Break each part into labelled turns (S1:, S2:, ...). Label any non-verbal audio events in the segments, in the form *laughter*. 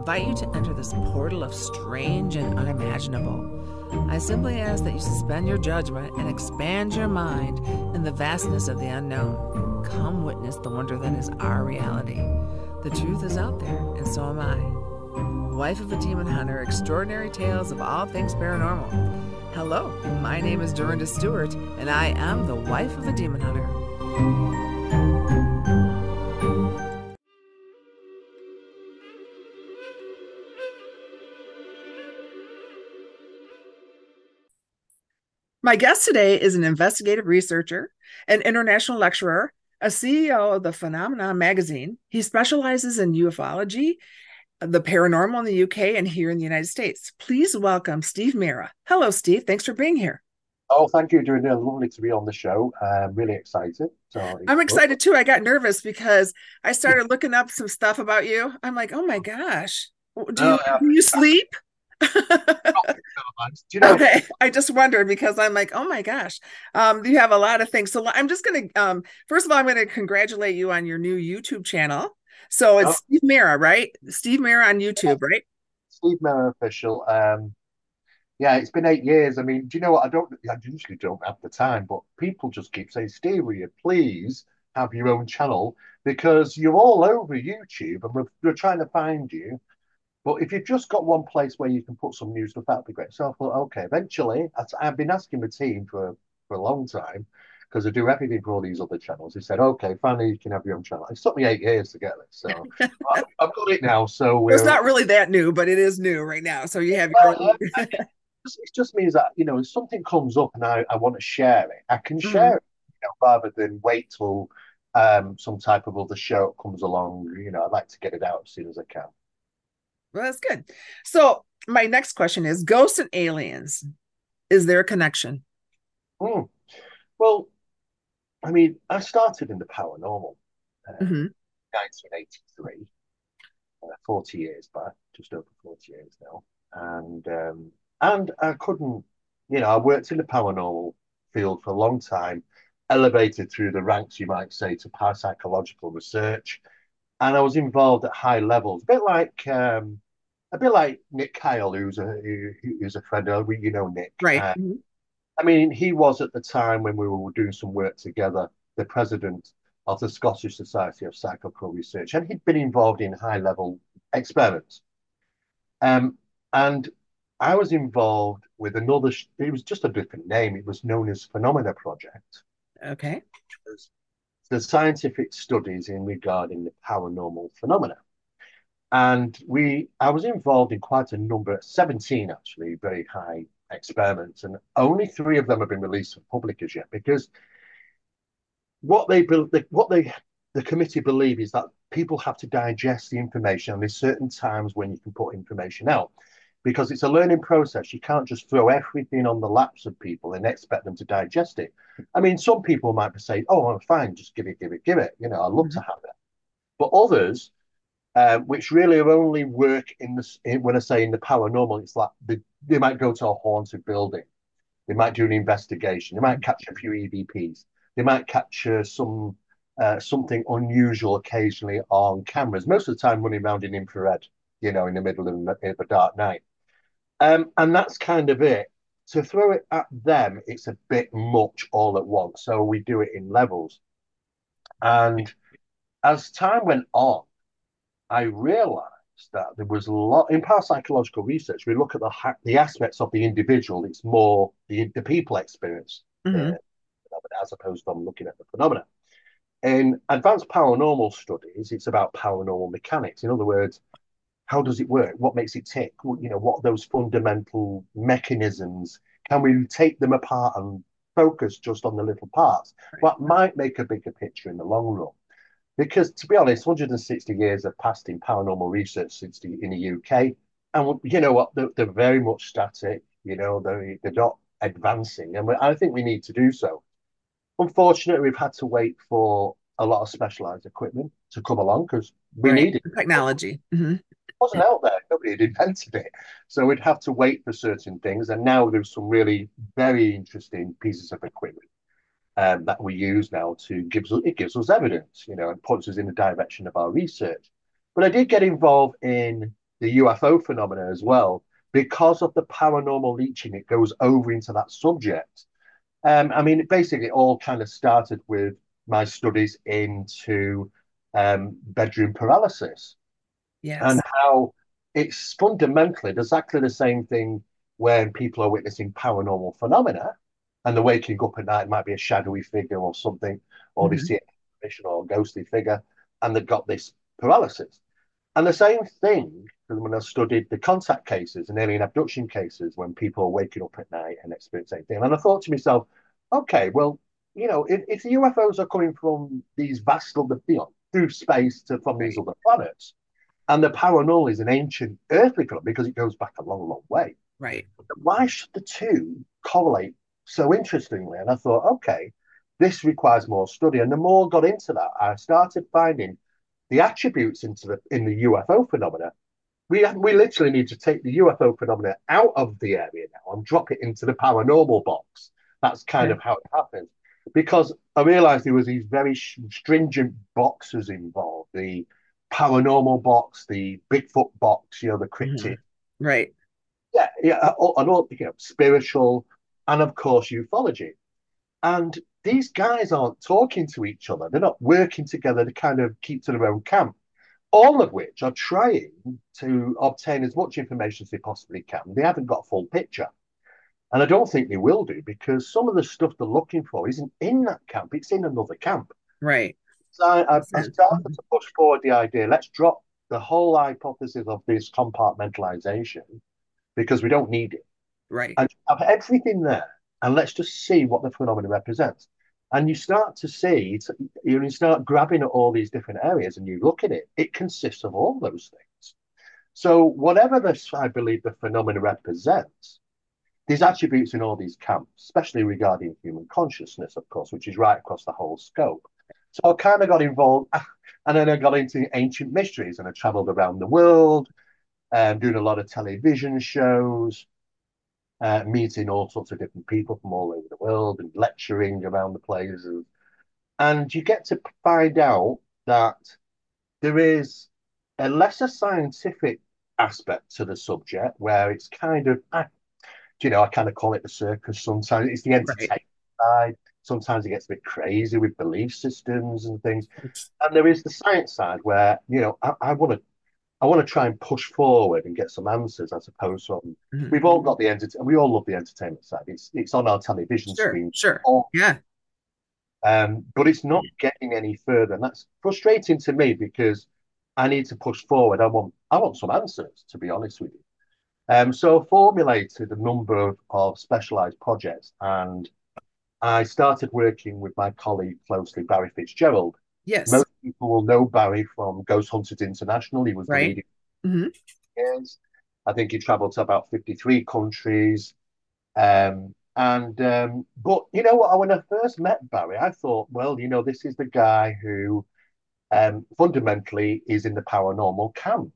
S1: invite you to enter this portal of strange and unimaginable. I simply ask that you suspend your judgment and expand your mind in the vastness of the unknown. Come witness the wonder that is our reality. The truth is out there, and so am I. Wife of a Demon Hunter, extraordinary tales of all things paranormal. Hello, my name is Dorinda Stewart, and I am the wife of a demon hunter. My guest today is an investigative researcher, an international lecturer, a CEO of the Phenomena magazine. He specializes in ufology, the paranormal in the UK, and here in the United States. Please welcome Steve Mera. Hello, Steve. Thanks for being here.
S2: Oh, thank you, Doing Lovely to be on the show. I'm really excited.
S1: So I'm excited too. I got nervous because I started looking up some stuff about you. I'm like, oh my gosh, do oh, you, oh, yeah. do you sleep? *laughs* you know? Okay, I just wondered because I'm like, oh my gosh, um, you have a lot of things. So I'm just gonna, um, first of all, I'm gonna congratulate you on your new YouTube channel. So it's oh. Steve Mera, right? Steve Mera on YouTube, yeah. right?
S2: Steve Mera official. Um, yeah, it's been eight years. I mean, do you know what? I don't. I usually don't have the time, but people just keep saying, "Steve, will you please have your own channel?" Because you're all over YouTube, and we're, we're trying to find you. But if you've just got one place where you can put some new stuff, that'd be great. So I thought, okay, eventually, I've been asking the team for, for a long time because I do everything for all these other channels. He said, okay, finally you can have your own channel. It took me eight years to get this. So *laughs* I've, I've, got it now. So
S1: it's not really that new, but it is new right now. So you have your own.
S2: it just means that, you know, if something comes up and I, I want to share it, I can mm-hmm. share it, you know, rather than wait till um, some type of other show comes along. You know, I'd like to get it out as soon as I can.
S1: Well, that's good. So my next question is ghosts and aliens. Is there a connection?
S2: Mm. Well, I mean, I started in the paranormal uh, mm-hmm. 1983, uh, 40 years back, just over 40 years now. And um, and I couldn't, you know, I worked in the paranormal field for a long time, elevated through the ranks, you might say, to parapsychological research and I was involved at high levels, a bit like um, a bit like Nick Kyle, who's a who, who's a friend of you know Nick,
S1: right? Uh, mm-hmm.
S2: I mean, he was at the time when we were doing some work together, the president of the Scottish Society of Psychical Research, and he'd been involved in high level experiments. Um, and I was involved with another. It was just a different name. It was known as Phenomena Project.
S1: Okay
S2: the scientific studies in regarding the paranormal phenomena. And we, I was involved in quite a number, 17 actually, very high experiments, and only three of them have been released to the public as yet because what they, what they, the committee believe is that people have to digest the information, and there's certain times when you can put information out because it's a learning process. You can't just throw everything on the laps of people and expect them to digest it. I mean, some people might be saying, "Oh, I'm fine, just give it, give it, give it." You know, I love mm-hmm. to have it. But others, uh, which really only work in the in, when I say in the paranormal, it's like they, they might go to a haunted building, they might do an investigation, they might catch a few EVPs, they might capture some uh, something unusual occasionally on cameras. Most of the time, running around in infrared, you know, in the middle of, of a dark night. Um, and that's kind of it. To throw it at them, it's a bit much all at once. So we do it in levels. And as time went on, I realized that there was a lot in parapsychological research. We look at the the aspects of the individual. It's more the the people experience, mm-hmm. uh, as opposed to looking at the phenomena. In advanced paranormal studies, it's about paranormal mechanics. In other words, how does it work? What makes it tick? You know, what those fundamental mechanisms? Can we take them apart and focus just on the little parts? Right. What might make a bigger picture in the long run? Because to be honest, 160 years have passed in paranormal research since the, in the UK, and you know what? They're, they're very much static. You know, they're, they're not advancing, and I think we need to do so. Unfortunately, we've had to wait for a lot of specialized equipment to come along because we right. need it.
S1: Technology. Mm-hmm
S2: wasn't out there. Nobody had invented it. So we'd have to wait for certain things. And now there's some really very interesting pieces of equipment um, that we use now to give us it gives us evidence, you know, and points us in the direction of our research. But I did get involved in the UFO phenomena as well, because of the paranormal leeching, it goes over into that subject. Um, I mean, it basically all kind of started with my studies into um, bedroom paralysis
S1: Yes.
S2: and how it's fundamentally exactly the same thing when people are witnessing paranormal phenomena and they're waking up at night, it might be a shadowy figure or something, or they
S1: Mhm.
S2: see a apparition or a ghostly figure, and they've got this paralysis. And the same thing when I studied the contact cases and alien abduction cases when people are waking up at night and experience anything. And I thought to myself, okay, well, you know, if, if the UFOs are coming from these vast other, you know, through space to from these other planets, and the paranormal is an ancient earthly phenomenon because it goes back a long, long way.
S1: Right.
S2: Why should the two correlate so interestingly? And I thought, okay, this requires more study. And the more I got into that, I started finding the attributes into the in the UFO phenomena. We we literally need to take the UFO phenomena out of the area now and drop it into the paranormal box. That's kind
S1: Yeah.
S2: of how it happens. Because I realized there was these very stringent boxes involved. The paranormal box, the Bigfoot box, you know, the cryptid,
S1: Mhm. Right.
S2: yeah, yeah, uh, and all you know, spiritual, and of course ufology. And these guys aren't talking to each other. They're not working together to kind of keep to their own camp. All of which are trying to obtain as much information as they possibly can. They haven't got a full picture. And I don't think they will do because some of the stuff they're looking for isn't in that camp, it's in another camp.
S1: Right.
S2: So I, I, I started to push forward the idea let's drop the whole hypothesis of this compartmentalization because we don't need it
S1: Right.
S2: and have everything there and let's just see what the phenomenon represents. And you start to see, you start grabbing at all these different areas and you look at it, it consists of all those things. So, whatever this, I believe, the phenomena represents, there's attributes in all these camps, especially regarding human consciousness, of course, which is right across the whole scope. So, I kind of got involved, *laughs* and then I got into ancient mysteries and I traveled around the world, um, doing a lot of television shows, uh, meeting all sorts of different people from all over the world and lecturing around the places. And you get to find out that there is a lesser scientific aspect to the subject where it's kind of, ah, you know, I kind of call it the circus sometimes. It's the entertainment side. Sometimes it gets a bit crazy with belief systems and things. And there is the science side where, you know, I, I want to I want to try and push forward and get some answers as opposed to
S1: Mhm.
S2: we've all got the entertainment. We all love the entertainment side. It's it's on our television
S1: Sure.
S2: screen,
S1: Sure.
S2: or,
S1: Yeah.
S2: um, but it's not getting any further, and that's frustrating to me because I need to push forward. I want I want some answers, to be honest with you. Um, so I formulated a number of, of specialized projects, and I started working with my colleague closely, Barry Fitzgerald.
S1: Yes.
S2: Most people will know Barry from Ghost Hunters International. He was the
S1: Right.
S2: leading
S1: hmm
S2: years. I think he traveled to about 53 countries. Um, and um, but you know what? When I first met Barry, I thought, well, you know, this is the guy who um, fundamentally is in the paranormal camp.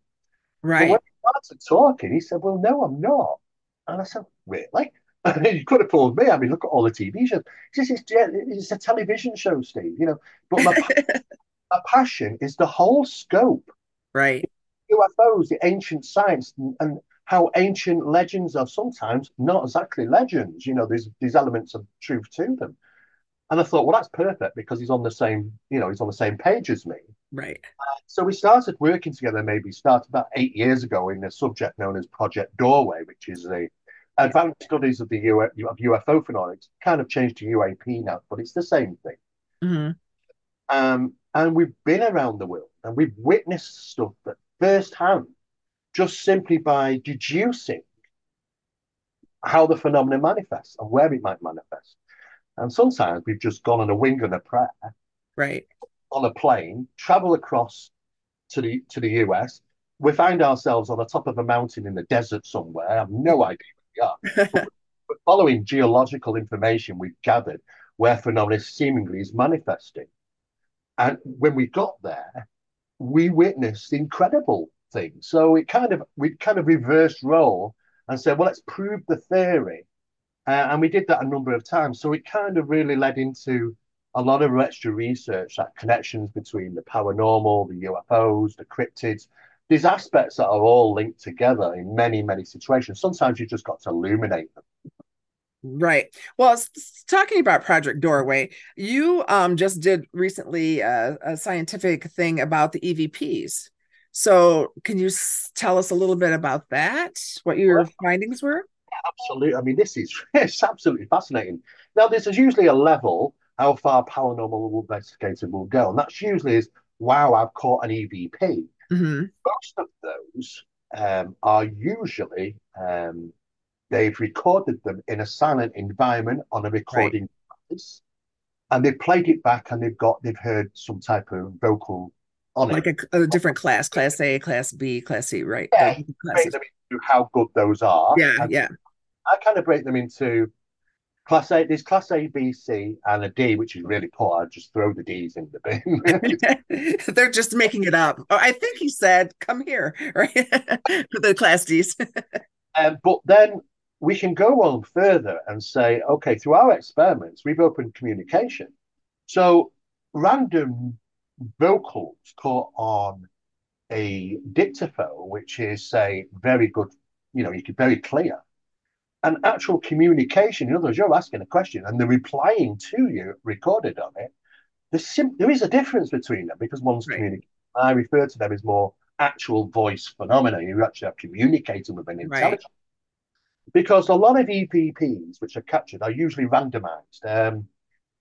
S2: But when
S1: Right.
S2: we started talking, he said, well, no, I'm not. And I said, really? *laughs* you could have told me. I mean, look at all the TV shows. He says, it's, a television show, Steve, you know. But my, *laughs* my passion is the whole scope.
S1: Right.
S2: UFOs, the ancient science, and, and how ancient legends are sometimes not exactly legends. You know, there's these elements of truth to them. And I thought, well, that's perfect because he's on the same, you know, he's on the same page as me.
S1: Right.
S2: Uh, so we started working together. Maybe started about eight years ago in a subject known as Project Doorway, which is the advanced studies of the U- of UFO phenomena. It's kind of changed to UAP now, but it's the same thing.
S1: hmm
S2: Um, and we've been around the world and we've witnessed stuff that firsthand, just simply by deducing how the phenomenon manifests and where it might manifest. And sometimes we've just gone on a wing and a prayer
S1: Right.
S2: on a plane, travel across to the to the US. We find ourselves on the top of a mountain in the desert somewhere. I have no idea we are. But following geological information we've gathered where phenomena seemingly is manifesting. And when we got there, we witnessed incredible things. So it kind of we kind of reversed role and said, well, let's prove the theory. Uh, and we did that a number of times. So it kind of really led into a lot of extra research, that connections between the paranormal, the UFOs, the cryptids, these aspects that are all linked together in many, many situations. Sometimes you just got to illuminate them.
S1: Right. Well, talking about Project Doorway, you um, just did recently a, a, scientific thing about the EVPs. So, can you tell us a little bit about that? What your well, findings were?
S2: Absolutely. I mean, this is *laughs* it's absolutely fascinating. Now, this is usually a level how far paranormal investigator will go, and that's usually is wow, I've caught an EVP. Mm-hmm. Most of those um, are usually um, They've recorded them in a silent environment on a recording right. device, and they've played it back, and they've got they've heard some type of vocal on
S1: like it, like a, a, different class, class A, class B, class C, right?
S2: Yeah, break them into how good those are.
S1: Yeah, and yeah.
S2: I kind of break them into class A. There's class A, B, C, and a D, which is really poor. I just throw the D's in the
S1: bin. *laughs* They're just making it up. Oh, I think he said, "Come here," *laughs* right? the class D's. *laughs*
S2: um, but then we can go on further and say, okay, through our experiments, we've opened communication. So random vocals caught on a dictaphone, which is say very good, you know, you can very clear. And actual communication, in other words, you're asking a question and they're replying to you recorded on it. Sim- there is a difference between them because one's right. communicating. I refer to them as more actual voice phenomena. You actually are communicating with an intelligence. Right because a lot of EVPs which are captured are usually randomized. Um,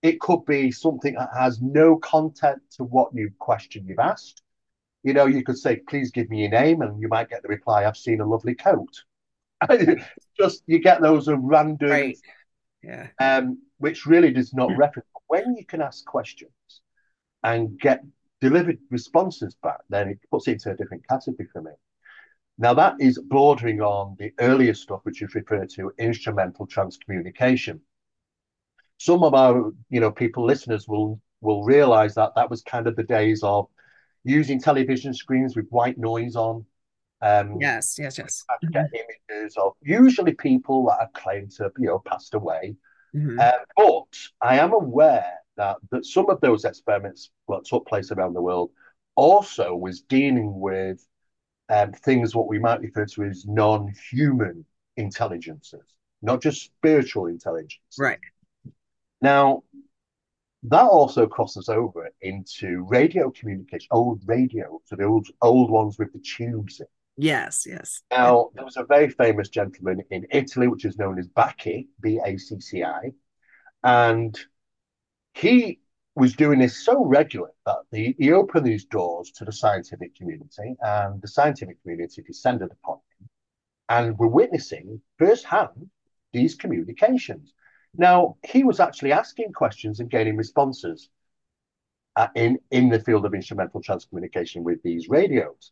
S2: it could be something that has no content to what you question you've asked. You know, you could say, please give me your name, and you might get the reply, I've seen a lovely coat. *laughs* Just you get those random,
S1: right. yeah,
S2: um, which really does not reference. When you can ask questions and get delivered responses back, then it puts it into a different category for me. Now, that is bordering on the earlier stuff, which is referred to instrumental transcommunication. Some of our, you know, people listeners will will realize that that was kind of the days of using television screens with white noise on.
S1: Um, yes, yes, yes.
S2: Get mm-hmm. images of usually people that have claimed to, you know, passed away. Mm-hmm. Uh, but I am aware that that some of those experiments that took place around the world also was dealing with um, things what we might refer to as non-human intelligences, not just spiritual intelligence.
S1: Right.
S2: Now, that also crosses over into radio communication, old radio, so the old old ones with the tubes in.
S1: Yes, yes.
S2: Now, there was a very famous gentleman in Italy, which is known as Bacci, B A C C I, and he was doing this so regularly that he, he opened these doors to the scientific community, and the scientific community descended upon him, and were witnessing firsthand these communications. Now, he was actually asking questions and gaining responses uh, in, in the field of instrumental transcommunication with these radios.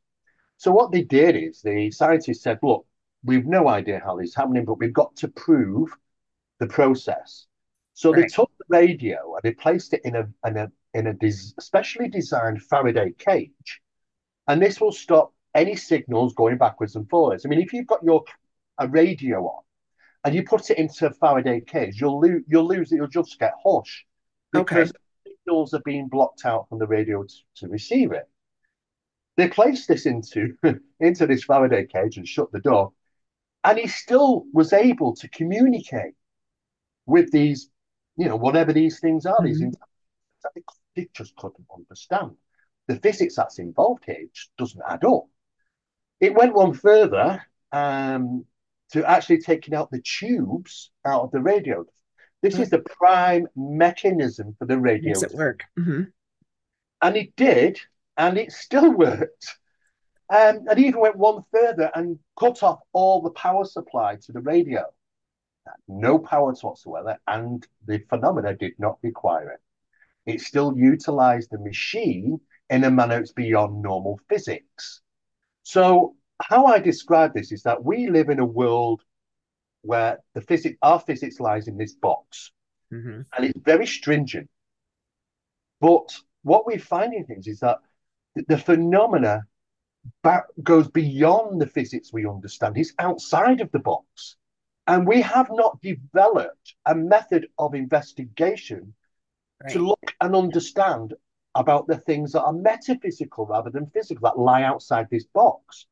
S2: So, what they did is the scientists said, Look, we've no idea how this is happening, but we've got to prove the process. So right. they took the radio and they placed it in a in a in a des- specially designed Faraday cage, and this will stop any signals going backwards and forwards. I mean, if you've got your a radio on and you put it into a Faraday cage, you'll lose you'll lose it. You'll just get hush because okay. signals are being blocked out from the radio to, to receive it. They placed this into *laughs* into this Faraday cage and shut the door, and he still was able to communicate with these you know, whatever these things are, mm-hmm. these that they, just couldn't understand. The physics that's involved here just doesn't add up. It went one further um, to actually taking out the tubes out of the radio. This mm-hmm. is the prime mechanism for the radio.
S1: Makes it work. Mm-hmm.
S2: And it did, and it still worked. Um, and even went one further and cut off all the power supply to the radio no power whatsoever, and the phenomena did not require it. It still utilized the machine in a manner that's beyond normal physics. So, how I describe this is that we live in a world where the physics, our physics lies in this box, mm-hmm. and it's very stringent. But what we're finding things is that the phenomena back, goes beyond the physics we understand. It's outside of the box. And we have not developed a method of investigation right. to look and understand about the things that are metaphysical rather than physical, that lie outside this box.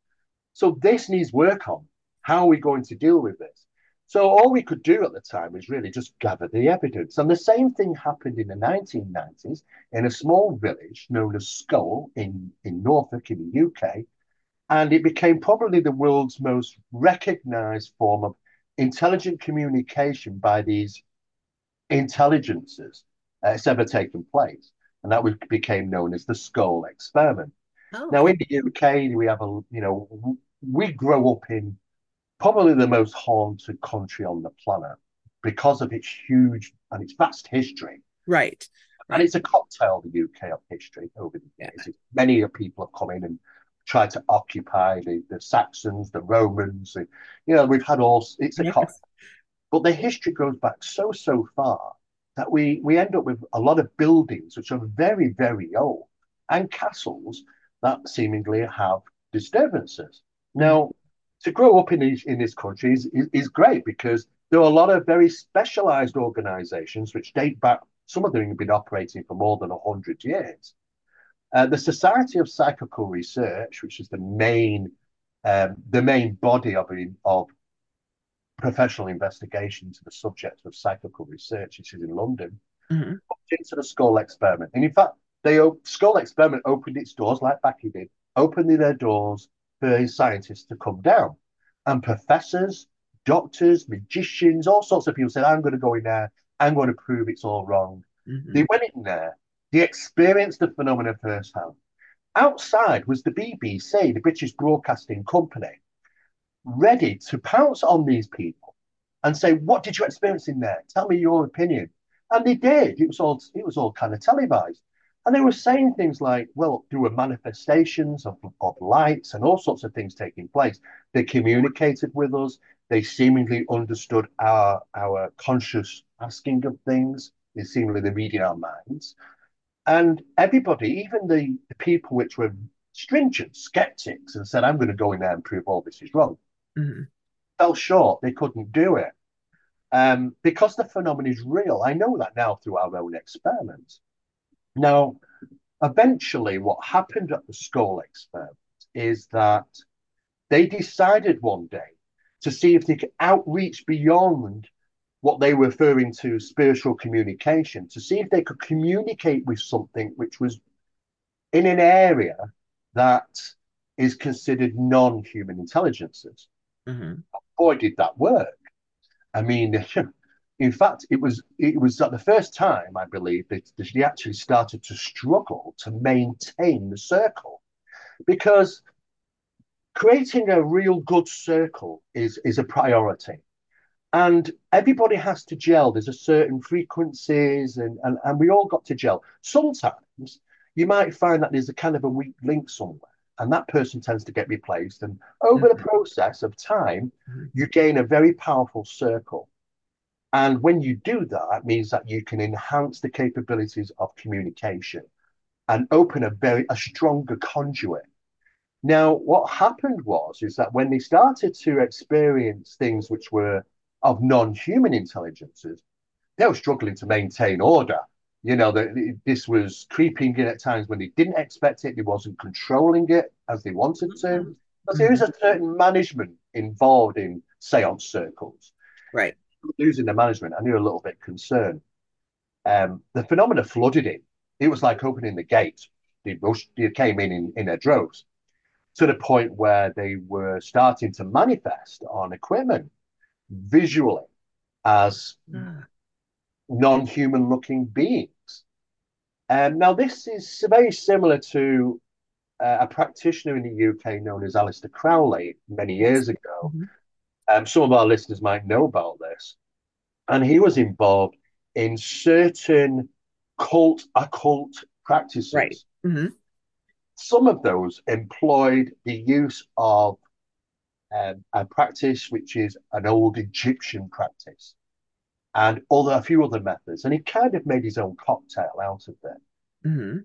S2: So this needs work on. How are we going to deal with this? So all we could do at the time was really just gather the evidence. And the same thing happened in the 1990s in a small village known as Scole in, in Norfolk in the UK. And it became probably the world's most recognized form of intelligent communication by these intelligences uh, it's ever taken place. And that became known as the Scole experiment. Oh. Now, in the UK, we have a, you know, we grow up in probably the most haunted country on the planet because of its huge and its vast history.
S1: Right.
S2: And it's a cocktail, the UK, of history over the years. Yeah. Many people have come in and tried to occupy the, the Saxons, the Romans. The, you know, we've had all, it's a yes. cocktail. But the history goes back so, so far that we, we end up with a lot of buildings which are very, very old and castles that seemingly have disturbances. Now, to grow up in these in this country is, is, is great because there are a lot of very specialized organizations which date back, some of them have been operating for more than 100 years. Uh, the Society of Psychical Research, which is the main um, the main body of, of professional investigation into the subject of psychical research, which is in London, mm-hmm. into the Scole experiment. And in fact, they Scole experiment opened its doors like Bacci did, opening their doors for his scientists to come down. And professors, doctors, magicians, all sorts of people said, I'm going to go in there, I'm going to prove it's all wrong. Mm-hmm. They went in there, they experienced the phenomena firsthand. Outside was the BBC, the British Broadcasting Company, ready to pounce on these people and say, What did you experience in there? Tell me your opinion. And they did. It was all it was all kind of televised. And they were saying things like, well, there were manifestations of, of lights and all sorts of things taking place. They communicated with us. They seemingly understood our, our conscious asking of things. They seemingly they're reading our minds. And everybody, even the, the people which were stringent skeptics and said, I'm going to go in there and prove all this is wrong, mm-hmm. fell short. They couldn't do it. Um, because the phenomenon is real. I know that now through our own experiments. Now, eventually, what happened at the Scole experiment is that they decided one day to see if they could outreach beyond what they were referring to spiritual communication, to see if they could communicate with something which was in an area that is considered non human intelligences. Mm-hmm. Boy, did that work. I mean, *laughs* In fact, it was it was at the first time I believe that, that she actually started to struggle to maintain the circle, because creating a real good circle is is a priority, and everybody has to gel. There's a certain frequencies, and and, and we all got to gel. Sometimes you might find that there's a kind of a weak link somewhere and that person tends to get replaced. And over the mm-hmm. process of time, mm-hmm. you gain a very powerful circle. And when you do that, it means that you can enhance the capabilities of communication and open a very a stronger conduit. Now, what happened was is that when they started to experience things which were of non-human intelligences, they were struggling to maintain order. You know, that this was creeping in at times when they didn't expect it. They wasn't controlling it as they wanted to. Mm-hmm. But there is a certain management involved in seance circles.
S1: Right
S2: losing the management, I knew a little bit concerned. Um, the phenomena flooded in. It was like opening the gates. They rushed, they came in, in in their droves to the point where they were starting to manifest on equipment visually as mm. non-human looking beings. Um, now, this is very similar to uh, a practitioner in the UK known as Aleister Crowley many years ago, mm-hmm. Um, some of our listeners might know about this. And he was involved in certain cult occult practices.
S1: Right. Mm-hmm.
S2: Some of those employed the use of um, a practice which is an old Egyptian practice and other a few other methods. And he kind of made his own cocktail out of it. Mm-hmm.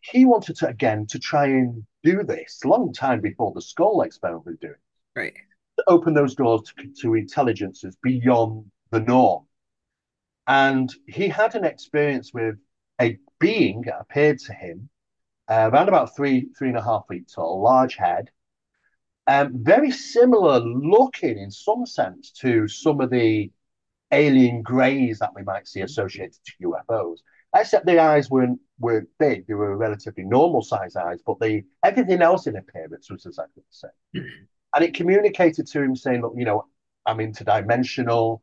S2: he wanted to again to try and do this long time before the Scole experiment was doing.
S1: Right
S2: open those doors to, to intelligences beyond the norm. And he had an experience with a being that appeared to him, uh, around about three, three and a half feet tall, large head, um, very similar looking in some sense to some of the alien greys that we might see associated to UFOs. Except the eyes weren't weren't big; they were relatively normal size eyes. But the everything else in appearance was exactly the same. *clears throat* and it communicated to him saying, "Look, you know, I'm interdimensional,"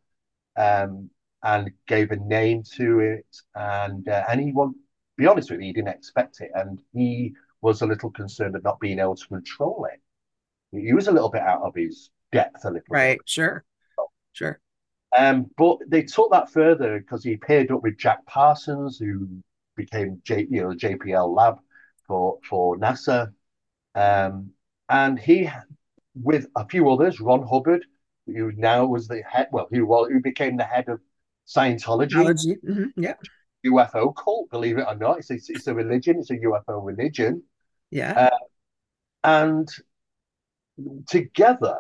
S2: um, and gave a name to it. And uh, and he won't be honest with you, he didn't expect it, and he was a little concerned at not being able to control it. He was a little bit out of his depth, a little.
S1: Right. Bit. Sure. Sure.
S2: Um, but they took that further because he paired up with Jack Parsons, who became J, you know, JPL lab for for NASA, um, and he, with a few others, Ron Hubbard, who now was the head, well, who well, who became the head of Scientology,
S1: mm-hmm. yeah,
S2: UFO cult. Believe it or not, it's a, it's a religion. It's a UFO religion.
S1: Yeah, uh,
S2: and together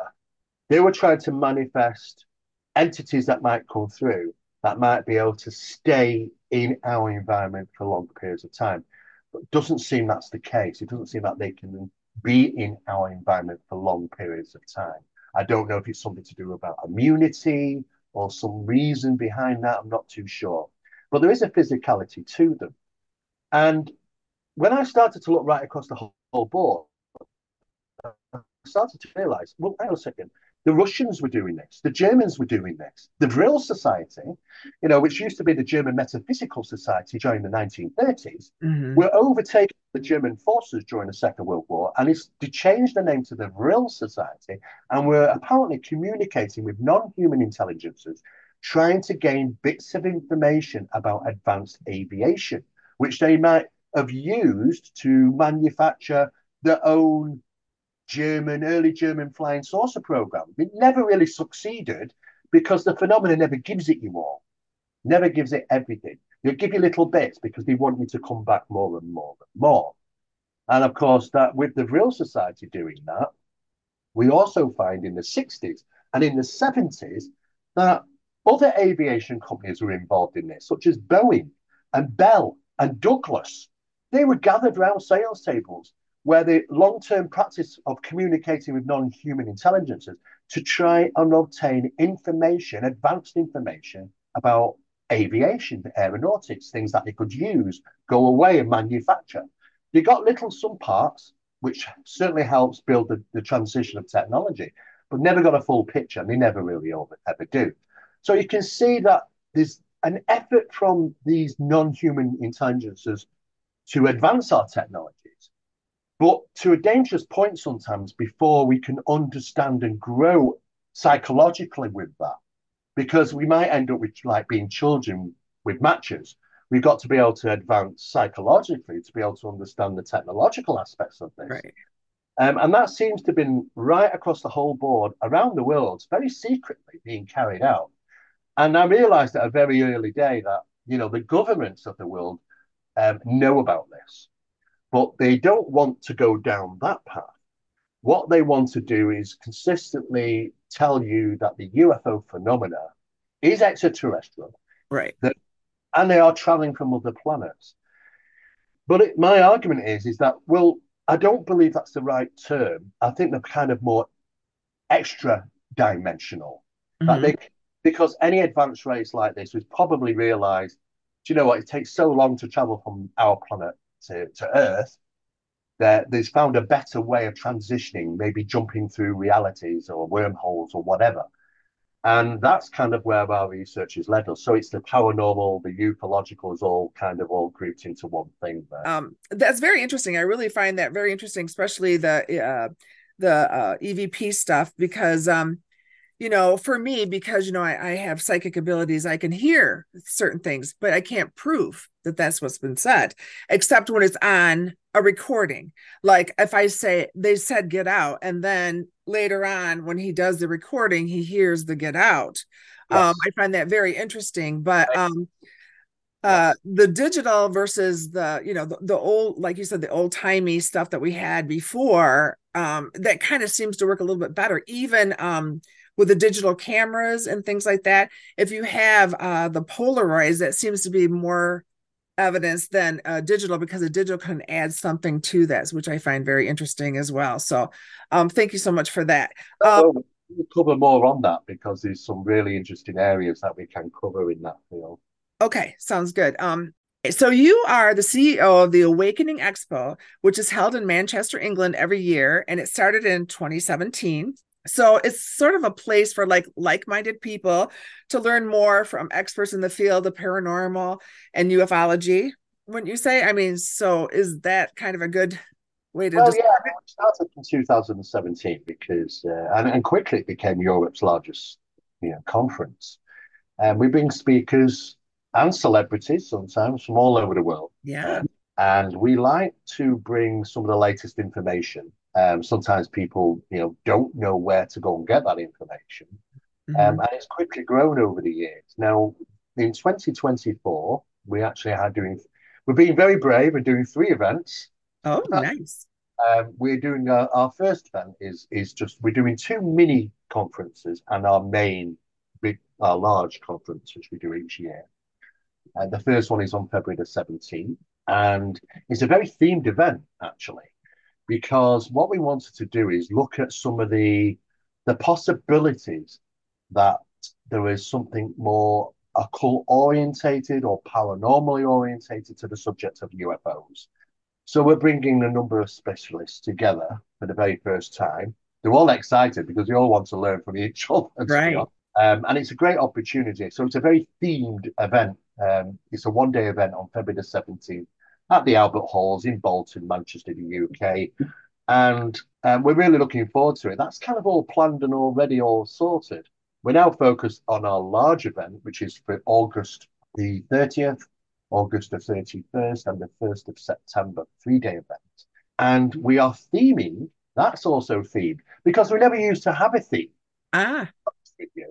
S2: they were trying to manifest entities that might come through that might be able to stay in our environment for long periods of time. But it doesn't seem that's the case. It doesn't seem that they can be in our environment for long periods of time. I don't know if it's something to do about immunity or some reason behind that. I'm not too sure. But there is a physicality to them. And when I started to look right across the whole, board, I started to realize, well, hang on a second. The Russians were doing this. The Germans were doing this. The Vril Society, you know, which used to be the German Metaphysical Society during the 1930s, mm-hmm. were overtaken the German forces during the Second World War, and it's they changed the name to the Vril Society, and were apparently communicating with non-human intelligences, trying to gain bits of information about advanced aviation, which they might have used to manufacture their own German, early German flying saucer program. It never really succeeded because the phenomena never gives it you all, never gives it everything. They'll give you little bits because they want you to come back more and more and more. And of course, that with the Vril Society doing that, we also find in the 60s and in the 70s that other aviation companies were involved in this, such as Boeing and Bell and Douglas. They were gathered around sales tables where the long-term practice of communicating with non-human intelligences to try and obtain information, advanced information about aviation, aeronautics, things that they could use, go away and manufacture. They got little some parts, which certainly helps build the, the transition of technology, but never got a full picture, and they never really ever, ever do. So you can see that there's an effort from these non-human intelligences to advance our technology but to a dangerous point sometimes before we can understand and grow psychologically with that, because we might end up with like being children with matches. We've got to be able to advance psychologically to be able to understand the technological aspects of this.
S1: Right.
S2: Um, and that seems to have been right across the whole board around the world, very secretly being carried out. And I realized at a very early day that, you know, the governments of the world um, know about this but they don't want to go down that path. What they want to do is consistently tell you that the UFO phenomena is extraterrestrial,
S1: right?
S2: That, and they are traveling from other planets. But it, my argument is, is that well, I don't believe that's the right term. I think they're kind of more extra dimensional. Mm-hmm. They, because any advanced race like this was probably realized, do you know what? It takes so long to travel from our planet to, to Earth, that there's found a better way of transitioning, maybe jumping through realities or wormholes or whatever. And that's kind of where our research has led us. So it's the paranormal, the ufological is all kind of all grouped into one thing. There.
S1: Um, that's very interesting. I really find that very interesting, especially the uh, the uh, EVP stuff, because um, you know, for me, because, you know, I, I, have psychic abilities, I can hear certain things, but I can't prove that that's what's been said, except when it's on a recording. Like if I say, they said get out, and then later on, when he does the recording, he hears the get out. Yes. Um, I find that very interesting. But, um, uh the digital versus the you know the, the old like you said the old timey stuff that we had before um that kind of seems to work a little bit better even um with the digital cameras and things like that if you have uh, the polaroids that seems to be more evidence than uh, digital because a digital can add something to this, which I find very interesting as well. So, um, thank you so much for that. Um,
S2: we'll cover more on that because there's some really interesting areas that we can cover in that field.
S1: Okay, sounds good. Um, so you are the CEO of the Awakening Expo, which is held in Manchester, England every year, and it started in 2017 so it's sort of a place for like like-minded people to learn more from experts in the field of paranormal and ufology wouldn't you say? I mean so is that kind of a good way to
S2: well, yeah, it? it started in 2017 because uh, and, and quickly it became europe's largest you know conference. And we bring speakers and celebrities sometimes from all over the world.
S1: Yeah. Um,
S2: and we like to bring some of the latest information um, sometimes people, you know, don't know where to go and get that information. Mm-hmm. Um, and it's quickly grown over the years. Now, in 2024, we actually are doing, we're being very brave and doing three events.
S1: Oh, nice.
S2: Um, we're doing our, our, first event is is just we're doing two mini conferences and our main big our large conference which we do each year. And the first one is on February the 17th, and it's a very themed event actually because what we wanted to do is look at some of the the possibilities that there is something more occult orientated or paranormally orientated to the subject of UFOs. So we're bringing a number of specialists together for the very first time. They're all excited because they all want to learn from each *laughs* other.
S1: Right.
S2: Um, and it's a great opportunity. So it's a very themed event. Um, it's a one day event on February the 17th at the Albert Halls in Bolton, Manchester, the UK. And um, we're really looking forward to it. That's kind of all planned and already all sorted. We're now focused on our large event, which is for August the 30th, August the 31st, and the 1st of September, three day event. And we are theming, that's also themed, because we never used to have a theme.
S1: Ah.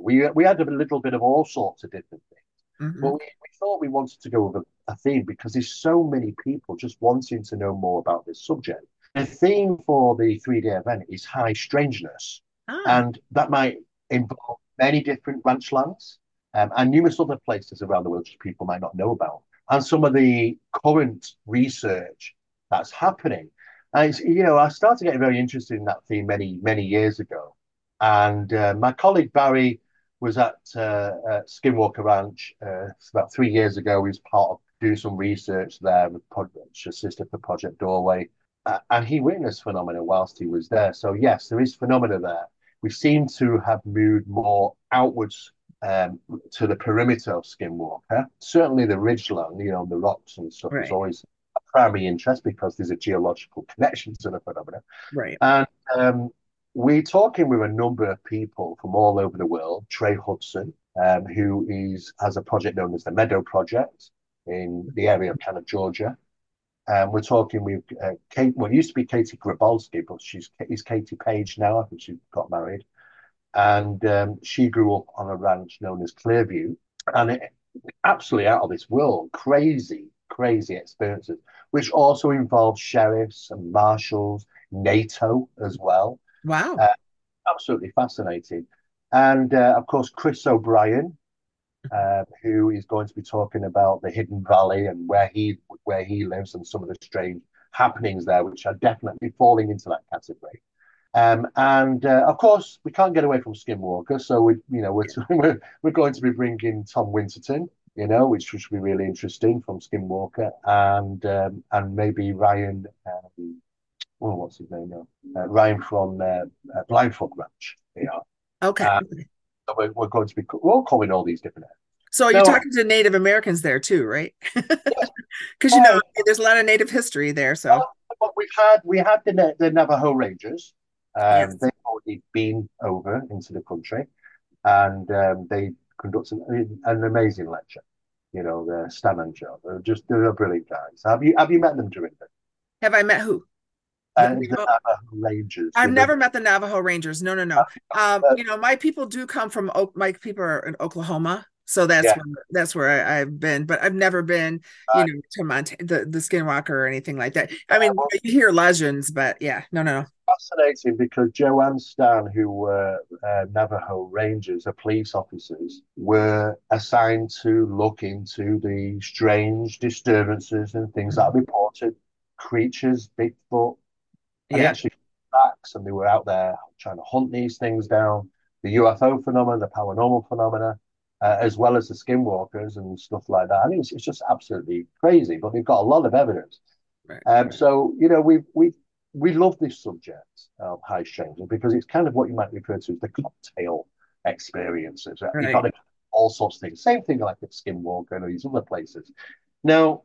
S2: We, we had a little bit of all sorts of different things. Mm-hmm. But we, we, thought we wanted to go with a, a theme because there's so many people just wanting to know more about this subject. The theme for the three day event is high strangeness, ah. and that might involve many different ranch lands um, and numerous other places around the world which people might not know about. And some of the current research that's happening. And you know, I started getting very interested in that theme many, many years ago. And uh, my colleague Barry was at, uh, at Skinwalker Ranch uh, about three years ago. He was part of doing some research there with project, assisted for Project Doorway, uh, and he witnessed phenomena whilst he was there. So yes, there is phenomena there. We seem to have moved more outwards um, to the perimeter of Skinwalker. Certainly, the ridgeland, you know, the rocks and stuff right. is always a primary interest because there's a geological connection to the phenomena.
S1: Right.
S2: And um, we're talking with a number of people from all over the world. Trey Hudson, um, who is has a project known as the Meadow Project in the area of kind of Georgia. And we're talking with uh, Kate. Well, used to be Katie Grabolski, but she's is Katie Page now. I think she got married, and um, she grew up on a ranch known as Clearview, and it, absolutely out of this world, crazy, crazy experiences, which also involved sheriffs and marshals, NATO as well.
S1: Wow. Uh,
S2: absolutely fascinating. And uh, of course, Chris O'Brien, uh, who is going to be talking about the Hidden Valley and where he where he lives and some of the strange happenings there, which are definitely falling into that category. Um, and uh, of course, we can't get away from Skinwalker, so we, you know, we're, *laughs* we're we're going to be bringing Tom Winterton, you know, which which will be really interesting from Skinwalker, and um, and maybe Ryan. Um, oh, what's his name now? Uh, Ryan from uh, uh, Ranch. Yeah.
S1: Okay. Uh,
S2: we're, we're going to be all calling all these different.
S1: So you're talking to Native Americans there too, right? *laughs* Because you know there's a lot of Native history there. So
S2: well, we've had we had the the Navajo Rangers. Um, yes. They've already been over into the country, and um, they conduct an, an amazing lecture. You know, the Stan and Joe. They're just they're brilliant guys. Have you have you met them, Dorinda?
S1: Have I met who?
S2: The Navajo Rangers.
S1: I've never met the Navajo Rangers. No, no, no. Um, you know, my people do come from my people are in Oklahoma, so that's yeah. where, that's where I, have been. But I've never been, you know, to Montana, the the Skinwalker or anything like that. I mean, you hear legends, but yeah, no, no, no.
S2: fascinating because Joe and Stan, who were uh, Navajo Rangers, the police officers, were assigned to look into the strange disturbances and things that are reported, creatures, Bigfoot, and
S1: Yeah.
S2: actually facts, and they were out there trying to hunt these things down, the UFO phenomena, the paranormal phenomena, uh, as well as the skinwalkers and stuff like that. I mean, it's, it's just absolutely crazy, but they've got a lot of evidence.
S1: Right.
S2: Um, so you know, we we we love this subject of high strangeness because it's kind of what you might refer to as the cocktail experiences.
S1: Right.
S2: You've got all sorts of things. Same thing like at Skinwalker and these other places. Now,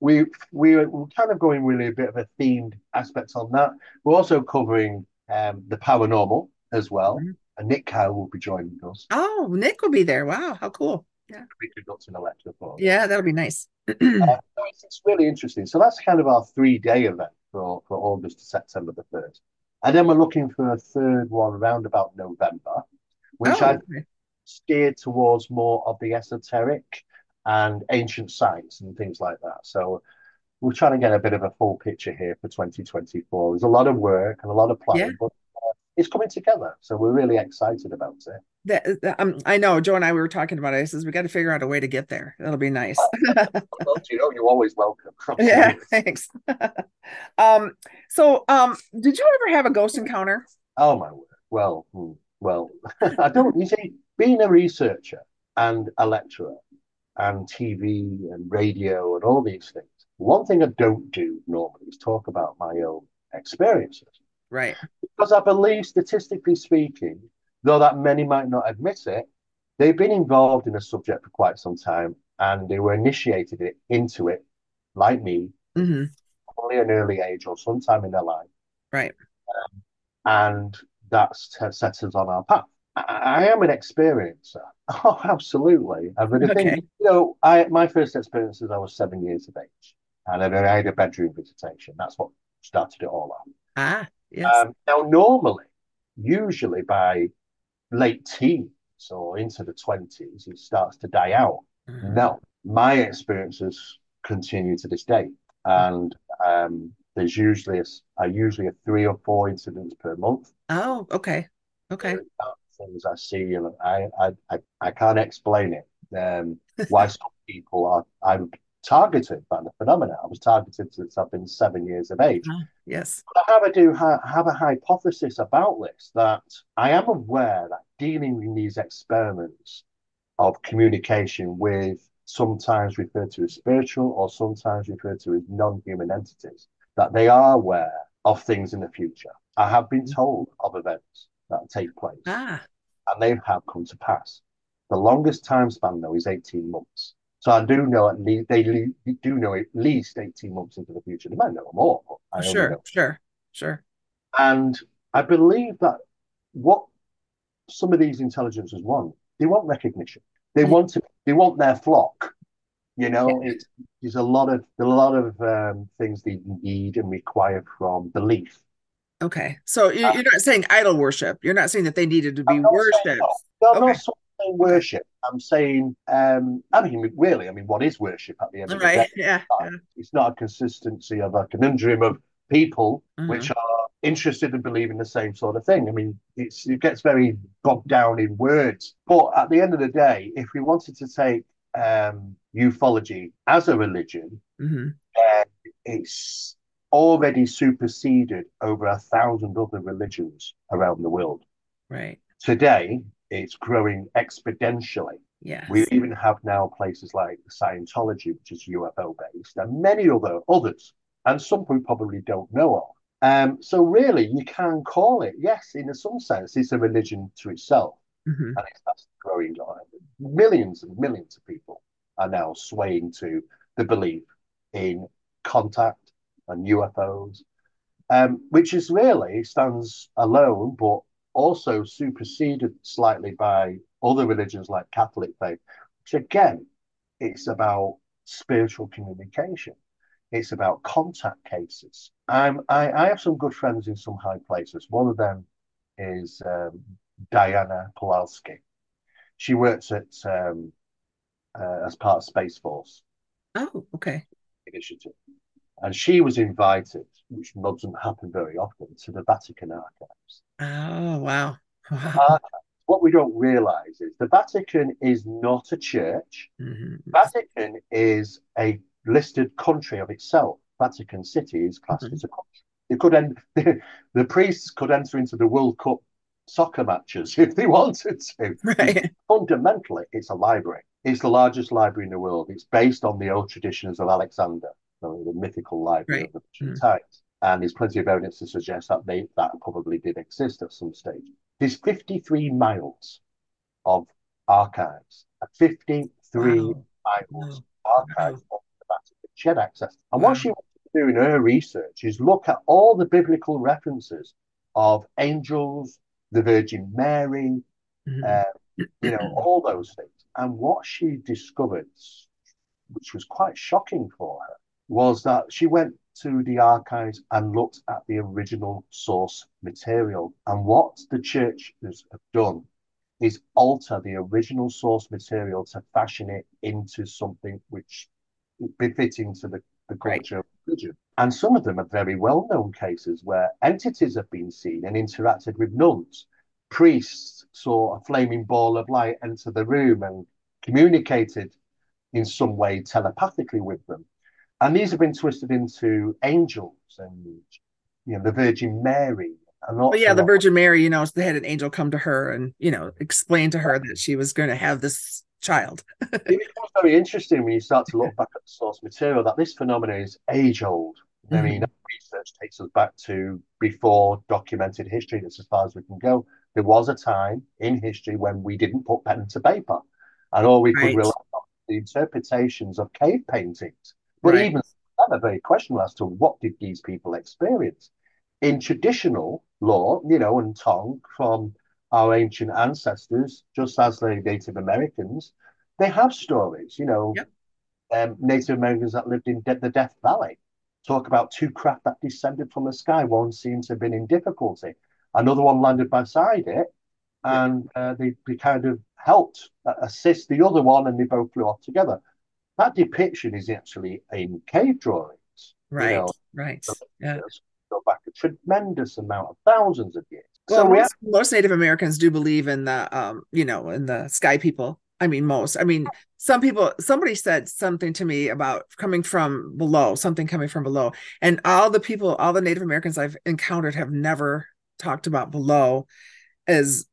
S2: we we we're kind of going really a bit of a themed aspect on that. We're also covering um, the paranormal as well.
S1: Mhm.
S2: And Nick Cow will be joining us.
S1: Oh, Nick will be there. Wow, how cool.
S2: We a lecture for.
S1: Yeah, that'll be nice. *clears throat*
S2: Uh, so it's, it's really interesting. So that's kind of our three day event for, for August to September the 1st. And then we're looking for a third one around about November, which
S1: Oh,
S2: I
S1: okay.
S2: steered towards more of the esoteric and ancient sites and things like that. So we're trying to get a bit of a full picture here for 2024. There's a lot of work and a lot of planning,
S1: Yeah.
S2: but uh, it's coming together. So we're really excited about it.
S1: That, that- um, I know Joe and I we were talking about it. I says we got to figure out a way to get there. That'll be nice. *laughs*
S2: Well, you know, you're always welcome. *laughs*
S1: Yeah, thanks. *laughs* Um, so um, did you ever have a ghost encounter?
S2: Oh my word. Well, hmm, well, I don't. You see, being a researcher and a lecturer and TV and radio and all these things, one thing I don't do normally is talk about my own experiences
S1: Right.
S2: because I believe, statistically speaking, though that many might not admit it, they've been involved in a subject for quite some time and they were initiated it, into it, like me,
S1: hmm
S2: probably an early age or sometime in their life.
S1: Right.
S2: and that's t- set us on our path. I, am an experiencer. *laughs* Oh, absolutely. I mean, the thing,
S1: Okay.
S2: you know, I my first experience is I was seven years of age, and I had a bedroom visitation. That's what started it all off.
S1: Ah, yes.
S2: Um, now, normally, usually by late teens or into the twenties, it starts to die out.
S1: Mhm.
S2: No, my experiences continue to this day, and um, there's usually a, a usually a three or four incidents per month.
S1: Oh, okay. Okay.
S2: Things I see, and I I I, I can't explain it. Um, *laughs* why some people are I'm targeted by the phenomena. I was targeted since I've been seven years of age.
S1: Ah, yes.
S2: But I have a do ha have a hypothesis about this that I am aware that dealing in these experiments of communication with sometimes referred to as spiritual or sometimes referred to as non-human entities, that they are aware of things in the future. I have been told of events that take place
S1: Ah,
S2: and they have come to pass. The longest time span, though, is 18 months. So I do know at least they le- do know at least 18 months into the future. They might know more,
S1: sure,
S2: know
S1: sure, sure.
S2: and I believe that what some of these intelligences want, they want recognition. They
S1: Yeah.
S2: want to, they want their flock. You know, it's there's a lot of a lot of um, things they need and require from belief.
S1: Okay. So you,
S2: Uh,
S1: you're not saying idol worship. You're not saying that they needed to be
S2: I'm not saying
S1: worshipped.
S2: no. I'm
S1: Okay.
S2: not saying worship. I'm saying, um, I mean, really, I mean, what is worship at the end of the day?
S1: Yeah. yeah.
S2: It's not a consistency of a conundrum of people
S1: Mhm.
S2: which are interested and believe in the same sort of thing. I mean, it's, it gets very bogged down in words. But at the end of the day, if we wanted to take um, ufology as a religion,
S1: hmm
S2: then it's already superseded over a thousand other religions around the world.
S1: Right.
S2: Today, it's growing exponentially.
S1: Yes.
S2: We even have now places like Scientology, which is UFO based, and many other others, and some we probably don't know of. Um, so really, you can call it, yes, in some sense, it's a religion to itself,
S1: hmm
S2: and it's that's growing. on. Millions and millions of people are now swaying to the belief in contact and UFOs, um, which is really stands alone, but also superseded slightly by other religions like Catholic faith, which again, it's about spiritual communication. It's about contact cases. I'm, I, I have some good friends in some high places. One of them is um, Diana Pasulka. She works at um, uh, as part of Space Force
S1: Oh, okay.
S2: Initiative. And she was invited, which doesn't happen very often, to the Vatican archives.
S1: Oh, wow.
S2: wow. what we don't realize is the Vatican is not a church. Mm-hmm. Vatican is a listed country of itself. Vatican City is classed mm-hmm. as a country. It could end, the, *laughs* the priests could enter into the World Cup soccer matches *laughs* if they wanted to. Right. Fundamentally, it's a library. It's the largest library in the world. It's based on the old traditions of Alexander, the mythical library right. of the ancient mm. times. And there's plenty of evidence to suggest that they, that probably did exist at some stage. There's 53 miles of archives, 53 wow. miles wow. archives wow. of the Vatican. She had access. And what she wanted to do in her research is look at all the biblical references of angels, the Virgin Mary, mm-hmm. uh, you know, *clears throat* all those things. And what she discovered, which was quite shocking for her, was that she went to the archives and looked at the original source material. And what the churches have done is alter the original source material to fashion it into something which befitting to the, the culture right. of religion. And some of them are very well known cases where entities have been seen and interacted with nuns. Priests saw a flaming ball of light enter the room and communicated in some way telepathically with them. And these have been twisted into angels and you know the Virgin Mary.
S1: And but yeah, the Virgin Mary, you know, they had an angel come to her and you know explain to her that she was going to have this child. *laughs*
S2: it becomes very interesting when you start to look back at the source material that this phenomenon is age old. I mean, mm-hmm. research takes us back to before documented history. That's as far as we can go. There was a time in history when we didn't put pen to paper, and all we right. could rely on the interpretations of cave paintings. But right. even that, very questionable as to what did these people experience. In traditional lore, you know, and tongue from our ancient ancestors, just as the Native Americans, they have stories, you know. Yep. Um, Native Americans that lived in De- the Death Valley talk about two craft that descended from the sky. One seems to have been in difficulty, another one landed beside it, and uh, they, they kind of helped assist the other one, and they both flew off together that depiction is actually in cave drawings.
S1: Right, you know, right. Yeah.
S2: Go back a tremendous amount of thousands of years.
S1: Well, so most, have... most Native Americans do believe in the, um, you know, in the sky people. I mean, most. I mean, some people. Somebody said something to me about coming from below, something coming from below, and all the people, all the Native Americans I've encountered have never talked about below as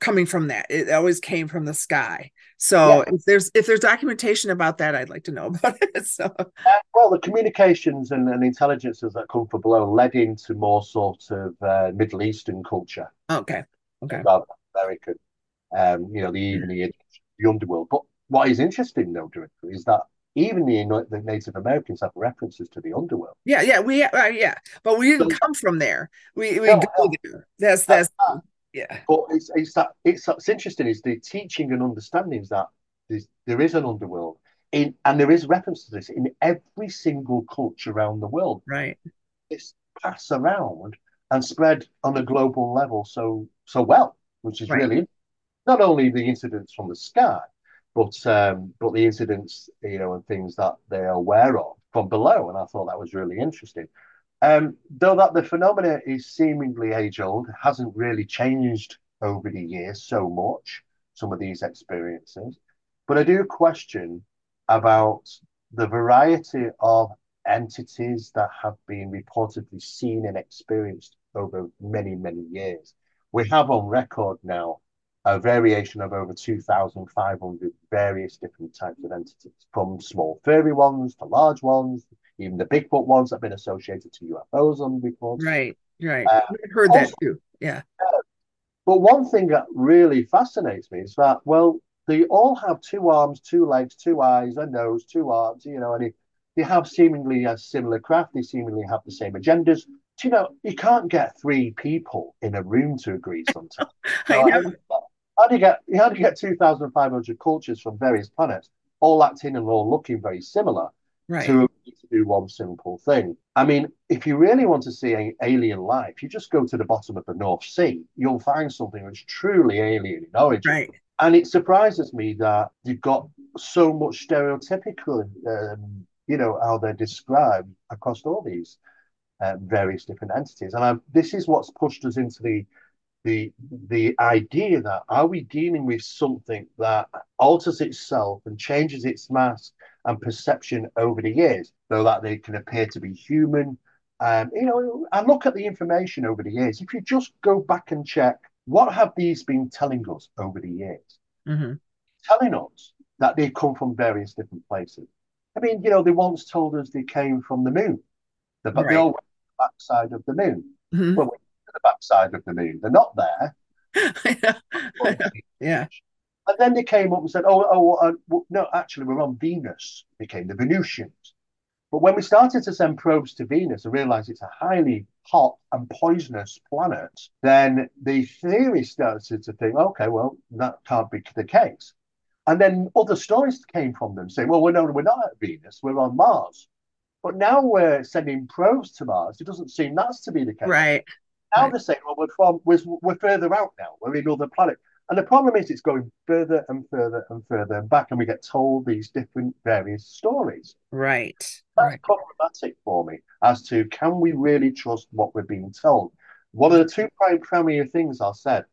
S1: coming from that. It always came from the sky. So yeah. if there's if there's documentation about that, I'd like to know *laughs* about it. So uh,
S2: well, the communications and, and intelligences that come from below led into more sort of uh, Middle Eastern culture.
S1: Okay. Okay.
S2: American, um, you know, the even the, the underworld. But what is interesting though, Director, is that even the, the Native Americans have references to the underworld.
S1: Yeah, yeah, we uh, yeah, but we didn't so, come from there. We we no, go there. That's that's uh, yeah.
S2: But it's it's that it's it's interesting is the teaching and understandings that there is an underworld in and there is reference to this in every single culture around the world.
S1: Right.
S2: It's passed around and spread on a global level so so well, which is right. really not only the incidents from the sky, but um, but the incidents you know and things that they're aware of from below. And I thought that was really interesting. Um, though that the phenomena is seemingly age old, hasn't really changed over the years so much, some of these experiences. But I do question about the variety of entities that have been reportedly seen and experienced over many, many years. We have on record now a variation of over 2,500 various different types of entities, from small furry ones to large ones, even the Bigfoot ones have been associated to UFOs on reports.
S1: Right, right. Uh, I've heard also, that too. Yeah. Uh,
S2: but one thing that really fascinates me is that, well, they all have two arms, two legs, two eyes, a nose, two arms, you know, and they, they have seemingly a similar craft. They seemingly have the same agendas. Do you know, you can't get three people in a room to agree sometimes. *laughs* I know. How do you get how do you get 2,500 cultures from various planets all acting and all looking very similar?
S1: right.
S2: to, to do one simple thing. I mean, if you really want to see an alien life, you just go to the bottom of the North Sea. You'll find something that's truly alien in origin.
S1: Right.
S2: And it surprises me that you've got so much stereotypical, um, you know, how they're described across all these uh, various different entities. And I, this is what's pushed us into the the the idea that are we dealing with something that alters itself and changes its mass and perception over the years, so that they can appear to be human. Um, you know, and look at the information over the years. If you just go back and check, what have these been telling us over the years?
S1: Mm-hmm.
S2: Telling us that they come from various different places. I mean, you know, they once told us they came from the moon, but right. they all went to the backside of the moon. Mm-hmm. Well, to the backside of the moon. They're not there. *laughs*
S1: yeah.
S2: And then they came up and said, oh, oh uh, well, no, actually, we're on Venus. Became the Venusians. But when we started to send probes to Venus and realized it's a highly hot and poisonous planet, then the theory started to think, okay, well, that can't be the case. And then other stories came from them saying, well, we're, no, we're not at Venus, we're on Mars. But now we're sending probes to Mars. It doesn't seem that's to be the case.
S1: Right.
S2: Now right. they're saying, well, we're from we're, we're further out now. We're in other planets. And the problem is it's going further and further and further and back, and we get told these different various stories.
S1: Right.
S2: That's
S1: right.
S2: problematic for me as to can we really trust what we're being told? One of the two primary things I said,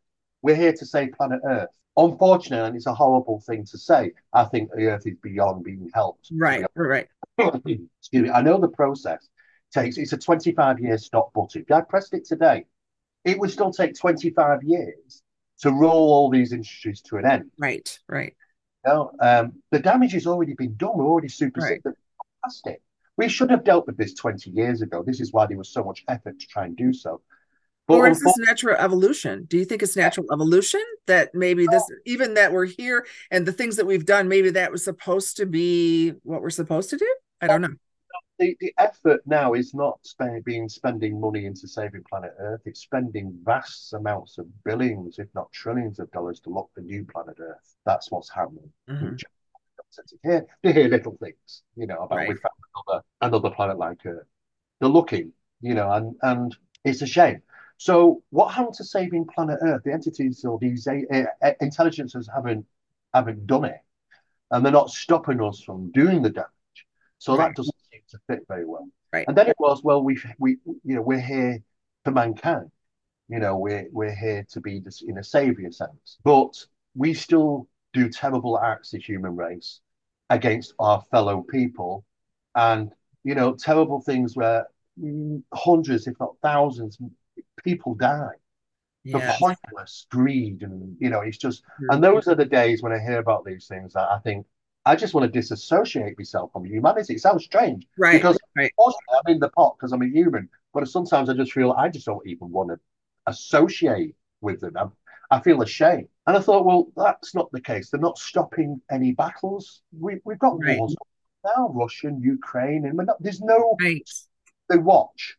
S2: we're here to save planet Earth. Unfortunately, and it's a horrible thing to say, I think the Earth is beyond being helped.
S1: Right, right. *coughs*
S2: Excuse me. I know the process takes it's a 25 year stop button. If I pressed it today, it would still take 25 years to roll all these industries to an end.
S1: Right, right.
S2: You know, um, the damage has already been done. We're already super right. past it. We should have dealt with this 20 years ago. This is why there was so much effort to try and do so.
S1: But or is this natural evolution? Do you think it's natural evolution that maybe this, even that we're here and the things that we've done, maybe that was supposed to be what we're supposed to do? I don't know
S2: the, the effort now is not spend, being spending money into saving planet Earth. It's spending vast amounts of billions, if not trillions of dollars to look for new planet Earth. That's what's happening. Mm-hmm. To hear, to hear little things, you know, about right. we found another another planet like Earth. They're looking, you know, and and it's a shame. So what happened to saving planet Earth? The entities or these uh, intelligences haven't haven't done it, and they're not stopping us from doing the damage. So right. that doesn't to fit very well.
S1: Right.
S2: And then it was, well, we we you know we're here for mankind. You know, we're we're here to be this in a savior sense, but we still do terrible acts as human race against our fellow people, and you know, terrible things where hundreds, if not thousands, people die for pointless greed, and you know, it's just. And mm. those are the days when I hear about these things that I think I just want to disassociate myself from humanity. It sounds strange,
S1: right?
S2: Because
S1: right.
S2: I'm in the pot because I'm a human, but sometimes I just feel I just don't even want to associate with them. I'm, I feel ashamed, and I thought, well, that's not the case. They're not stopping any battles. We we've got right. wars now, Russian, Ukraine, and not, there's no.
S1: Right.
S2: They watch.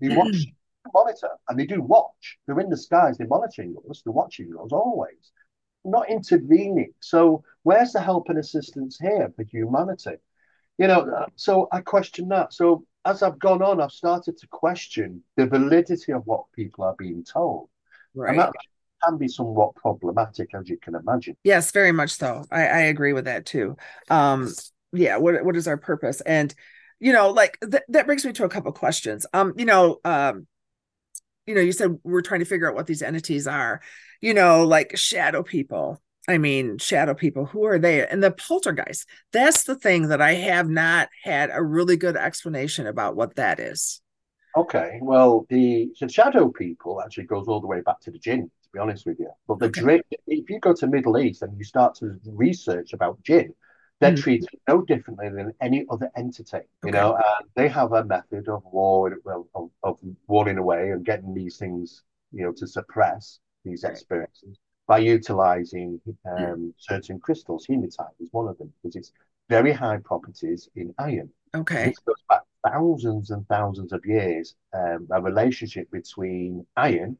S2: They *clears throat* watch. monitor and they do watch. They're in the skies. They're monitoring us. They're watching us always not intervening. So where's the help and assistance here for humanity? You know, so I question that. So as I've gone on, I've started to question the validity of what people are being told.
S1: Right.
S2: And that can be somewhat problematic, as you can imagine.
S1: Yes, very much so. I, I agree with that too. Um, yeah, what what is our purpose? And you know, like th- that brings me to a couple questions. Um, you know, um, you know, you said we're trying to figure out what these entities are, you know, like shadow people. I mean, shadow people, who are they? And the poltergeist, that's the thing that I have not had a really good explanation about what that is.
S2: Okay, well, the, the shadow people actually goes all the way back to the jinn, to be honest with you. But the okay. if you go to Middle East and you start to research about jinn, they're mm. treated no differently than any other entity, you okay. know, and they have a method of war, of, of warning away and getting these things, you know, to suppress these experiences by utilizing um, certain crystals. Hematite is one of them because it's very high properties in iron.
S1: Okay.
S2: This goes back thousands and thousands of years, um, a relationship between iron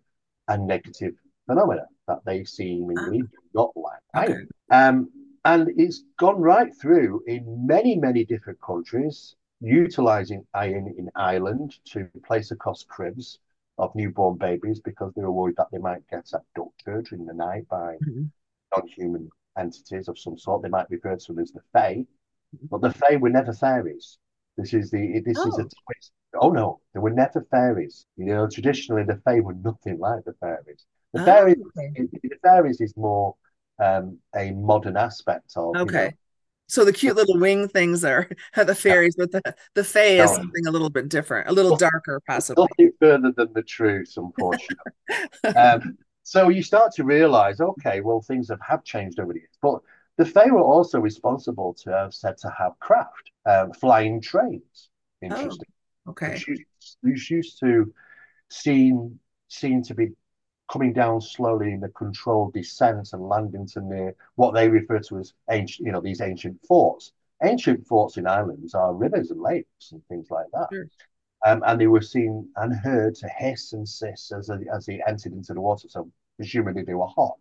S2: and negative phenomena that they seemingly do not like okay. iron. Um, and it's gone right through in many, many different countries, utilizing iron in Ireland to place across cribs of newborn babies because they were worried that they might get abducted in the night by mm-hmm. non-human entities of some sort. They might refer to them as the Fae. but the Fae were never fairies. This is the this is a
S1: Oh,
S2: twist. Oh no, they were never fairies. You know, traditionally the Fae were nothing like the fairies. The
S1: oh,
S2: fairies,
S1: okay.
S2: the fairies is more um, a modern aspect of you know.
S1: Okay. So the cute little wing things are, *laughs* are the fairies, but the the fae is something a little bit different, a little darker, possibly.
S2: nothing further than the truth, unfortunately. *laughs* Um, so you start to realize, okay, well, things have, have changed over the years. But the Fae were also responsible to have said to have craft, um, flying trains.
S1: Oh,
S2: Interesting.
S1: okay.
S2: Which used, which used to seem seem to be coming down slowly in a controlled descent and landing to near what they refer to as ancient, you know, these ancient forts. Ancient forts in islands are rivers and lakes and things like that.
S1: Sure.
S2: Um, and they were seen and heard to hiss and hiss as, as they entered into the water. So presumably they were hot.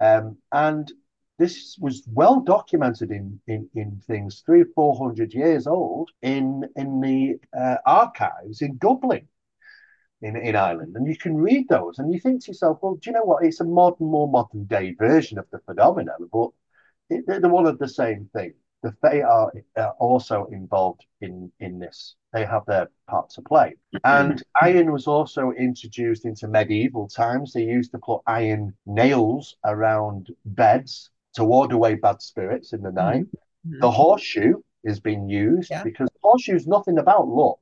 S2: Um, and this was well documented in, in, in things three or four hundred years old in in the uh, archives in Dublin in, in Ireland. And you can read those and you think to yourself, well, do you know what? It's a modern, more modern day version of the phenomenon, but it, they're one of the same thing. The Fae are, are also involved in, in this. They have their part to play. And iron was also introduced into medieval times. They used to put iron nails around beds to ward away bad spirits in the night.
S1: Mhm. Mhm.
S2: The horseshoe is being used
S1: Yeah.
S2: because horseshoe is nothing about luck.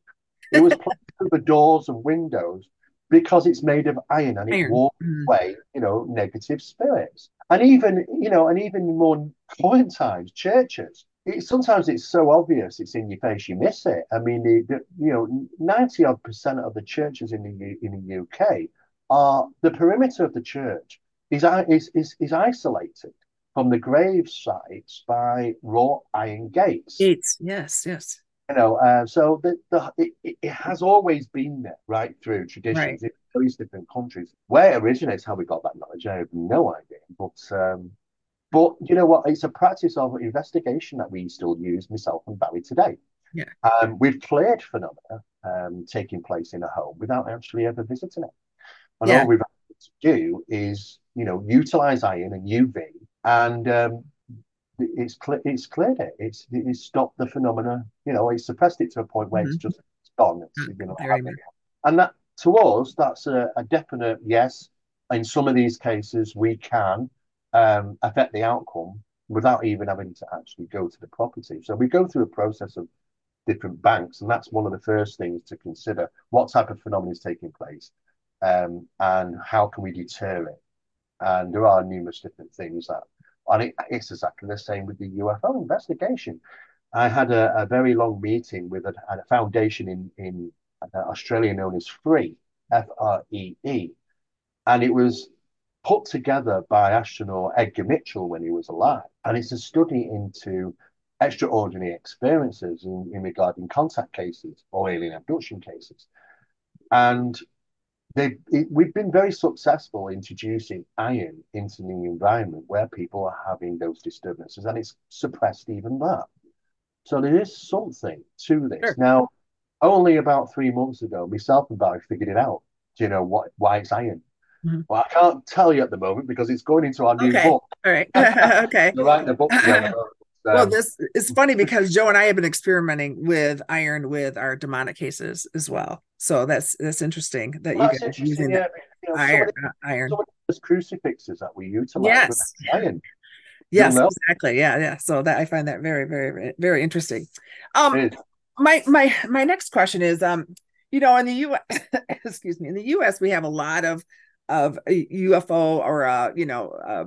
S2: It was *laughs* placed the doors and windows because it's made of iron and it
S1: Iron.
S2: wards
S1: Mhm.
S2: away, you know, negative spirits. And even, you know, and even more current times, churches, it, sometimes it's so obvious, it's in your face, you miss it. I mean, the, the you know, 90 odd percent of the churches in the in the UK are the perimeter of the church is is is, is isolated from the grave sites by wrought iron gates
S1: Gates. Yes, yes.
S2: You know, uh, so the, the it, it has always been there right through
S1: Right.
S2: traditions in these different countries. Where it originates, how we got that knowledge, I have no idea. But um, but you know what? It's a practice of investigation that we still use, myself and Barry today.
S1: Yeah.
S2: Um, we've cleared phenomena um, taking place in a home without actually ever visiting it. And
S1: Yeah.
S2: all we've had to do is, you know, utilize iron and UV, and um, it's cl- it's cleared it. It's it's stopped the phenomena. You know, it's suppressed it to a point where it's
S1: Mhm.
S2: just it's gone. It's you know,
S1: Very
S2: happening.
S1: much.
S2: and that to us, that's a, a definite yes. In some of these cases, we can um, affect the outcome without even having to actually go to the property. So we go through a process of different banks, and that's one of the first things to consider: what type of phenomenon is taking place, um, and how can we deter it. And there are numerous different things that, and it, it's exactly the same with the UFO investigation. I had a, a very long meeting with a, a foundation in in uh, Australia known as Free, F R E E, and it was put together by astronaut Edgar Mitchell when he was alive, and it's a study into extraordinary experiences in, in regarding contact cases or alien abduction cases, and they it, we've been very successful introducing iron into the environment where people are having those disturbances, and it's suppressed even that. So there is something to this.
S1: Sure.
S2: Now, only about three months ago, myself and Barry figured it out. Do you know what why it's iron?
S1: Mhm.
S2: Well, I can't tell you at the moment because it's going into our new
S1: Okay.
S2: book.
S1: All right. *laughs* *laughs* Okay.
S2: We're writing a book together.
S1: Well,
S2: Um,
S1: this is funny because Joe and I have been experimenting with iron with our demonic cases as well. So that's that's interesting that
S2: well,
S1: you guys are using
S2: Yeah, you know,
S1: iron.
S2: the,
S1: uh, iron.
S2: those crucifixes that we utilize with
S1: Yes.
S2: iron.
S1: Yes,
S2: know.
S1: exactly. Yeah, yeah. So that I find that very, very, very, very interesting. Um, my my my next question is, um, you know, in the U.S., *laughs* excuse me, in the U.S. we have a lot of of UFO or uh, you know, uh,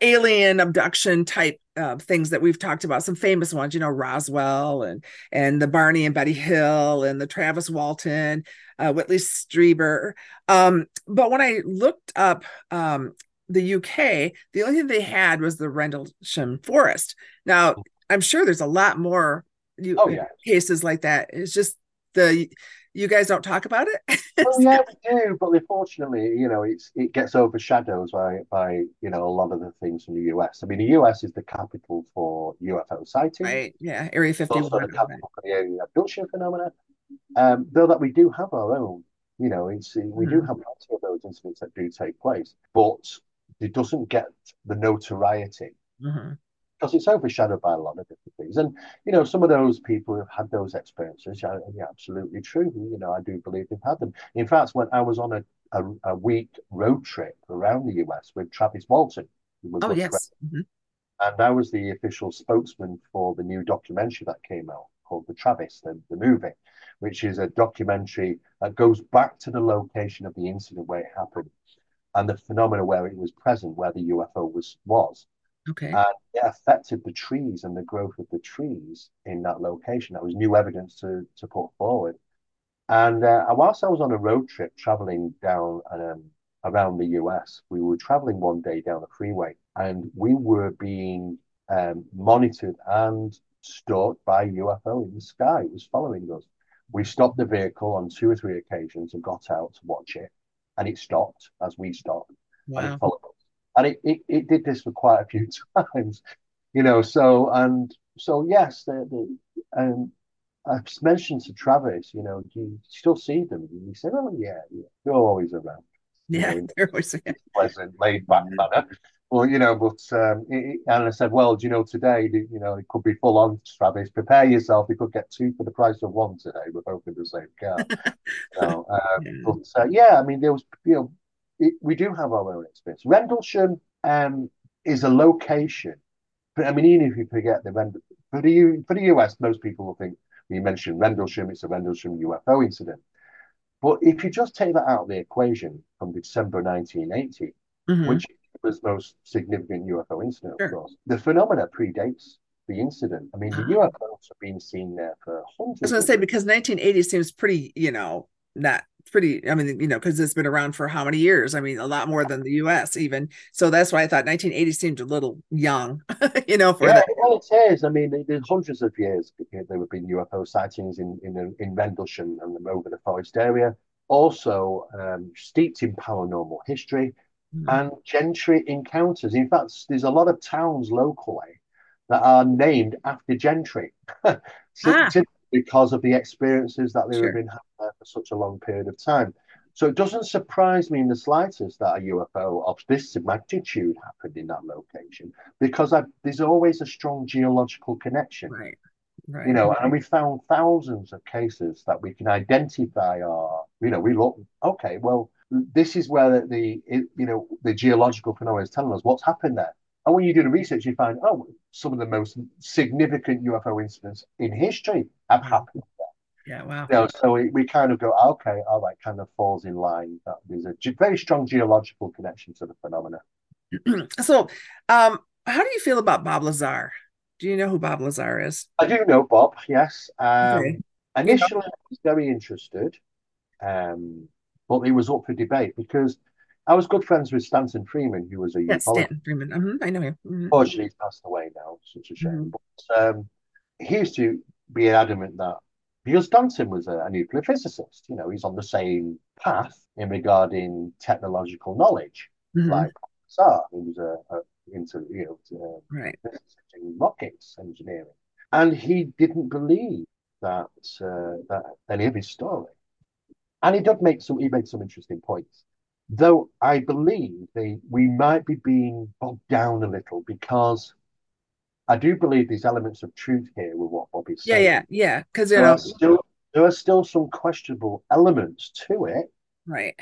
S1: alien abduction type uh, things that we've talked about. Some famous ones, you know, Roswell and and the Barney and Betty Hill and the Travis Walton, uh, Whitley Strieber. Um, but when I looked up um, the UK, the only thing they had was the Rendlesham Forest. Now, I'm sure there's a lot more you,
S2: Oh yeah.
S1: cases like that. It's just the you guys don't talk about it. *laughs*
S2: Well, yeah, we do, but unfortunately, you know, it's it gets overshadowed by by you know a lot of the things from the US. I mean, the US is the capital for UFO sightings,
S1: right? Yeah, Area 51.
S2: also the capital for the alien abduction phenomena. Um, though that we do have our own, you know, it's we do
S1: Mhm.
S2: have plenty of those incidents that do take place, but it doesn't get the notoriety
S1: Mhm.
S2: Because it's overshadowed by a lot of different things. And you know, some of those people who've had those experiences, yeah, yeah, absolutely true. You know, I do believe they've had them. In fact, when I was on a a, a week road trip around the US with Travis Walton,
S1: oh yes, mm-hmm.
S2: and I was the official spokesman for the new documentary that came out called The Travis, the, the movie, which is a documentary that goes back to the location of the incident where it happened and the phenomena where it was present, where the UFO was was.
S1: Okay.
S2: And it affected the trees and the growth of the trees in that location. That was new evidence to, to put forward. And uh, whilst I was on a road trip traveling down um, around the US, we were traveling one day down a freeway and we were being um, monitored and stalked by UFO in the sky. It was following us. We stopped the vehicle on two or three occasions and got out to watch it. And it stopped as we stopped.
S1: Wow.
S2: And it followed and it, it, it did this for quite a few *laughs* times, you know. So and so yes, the, the um, I've mentioned to Travis, you know, do you still see them? And he said, "Oh yeah, yeah, they're always around."
S1: Yeah, you know, *laughs* they're always around. *laughs*
S2: pleasant, laid back manner. Well, you know, but um, it, and I said, well, do you know today, you know, it could be full on, Travis. Prepare yourself. You could get two for the price of one today. We're both in the same car. so, um, yeah. But uh, yeah, I mean, there was, you know, it, we do have our own experience. Rendlesham um, is a location, but I mean, even if you forget the Rendlesham, for the, U, for the US, most people will think, when you mention Rendlesham, it's a Rendlesham UFO incident. But if you just take that out of the equation from December 1980, mm-hmm. which was the most significant UFO incident, sure. of course, the phenomena predates the incident. I mean, the UFOs have been seen there for hundreds.
S1: I was going to say because 1980 seems pretty, you know, not pretty i mean you know because it's been around for how many years? I mean a lot more than the us even. So that's why i thought 1980 seemed a little young *laughs* you know for
S2: yeah,
S1: that.
S2: well it is. I mean there's hundreds of years there have been ufo sightings in in, in rendlesham and over the forest area. Also um, steeped in paranormal history mm. and gentry encounters. In fact there's a lot of towns locally that are named after gentry. *laughs* So, ah because of the experiences that they sure. have been having for such a long period of time. So it doesn't surprise me in the slightest that a UFO of this magnitude happened in that location because I, there's always a strong geological connection.
S1: Right. Right.
S2: You know, and we found thousands of cases that we can identify are, you know, we look, okay, well, this is where the, the you know, the geological phenomena is telling us what's happened there. And when you do the research, you find, oh, some of the most significant UFO incidents in history have happened
S1: there. Yeah, wow.
S2: You know, so we, we kind of go, okay, all right, kind of falls in line. That there's a ge- very strong geological connection to the phenomena. *clears throat*
S1: so, um, how do you feel about Bob Lazar? Do you know who Bob Lazar is?
S2: I do know Bob, yes. Um, okay. Initially, I was very interested, um, but it was up for debate because I was good friends with Stanton Friedman, who was a
S1: yes, Stanton Friedman. Mm-hmm. I know him. Mm-hmm.
S2: Unfortunately, he's passed away now. Such a shame. Mm-hmm. But um, he used to be adamant that because Stanton was a, a, nuclear physicist, you know, he's on the same path in regarding technological knowledge, mm-hmm. like Sar, who was a, a into you know to,
S1: right.
S2: rockets engineering, and he didn't believe that uh, that any of his story, and he did make some he made some interesting points. Though I believe they, we might be being bogged down a little because I do believe there's elements of truth here with what Bobby's
S1: saying. Yeah, yeah, yeah. Because
S2: there, are still, there are still some questionable elements to it.
S1: Right.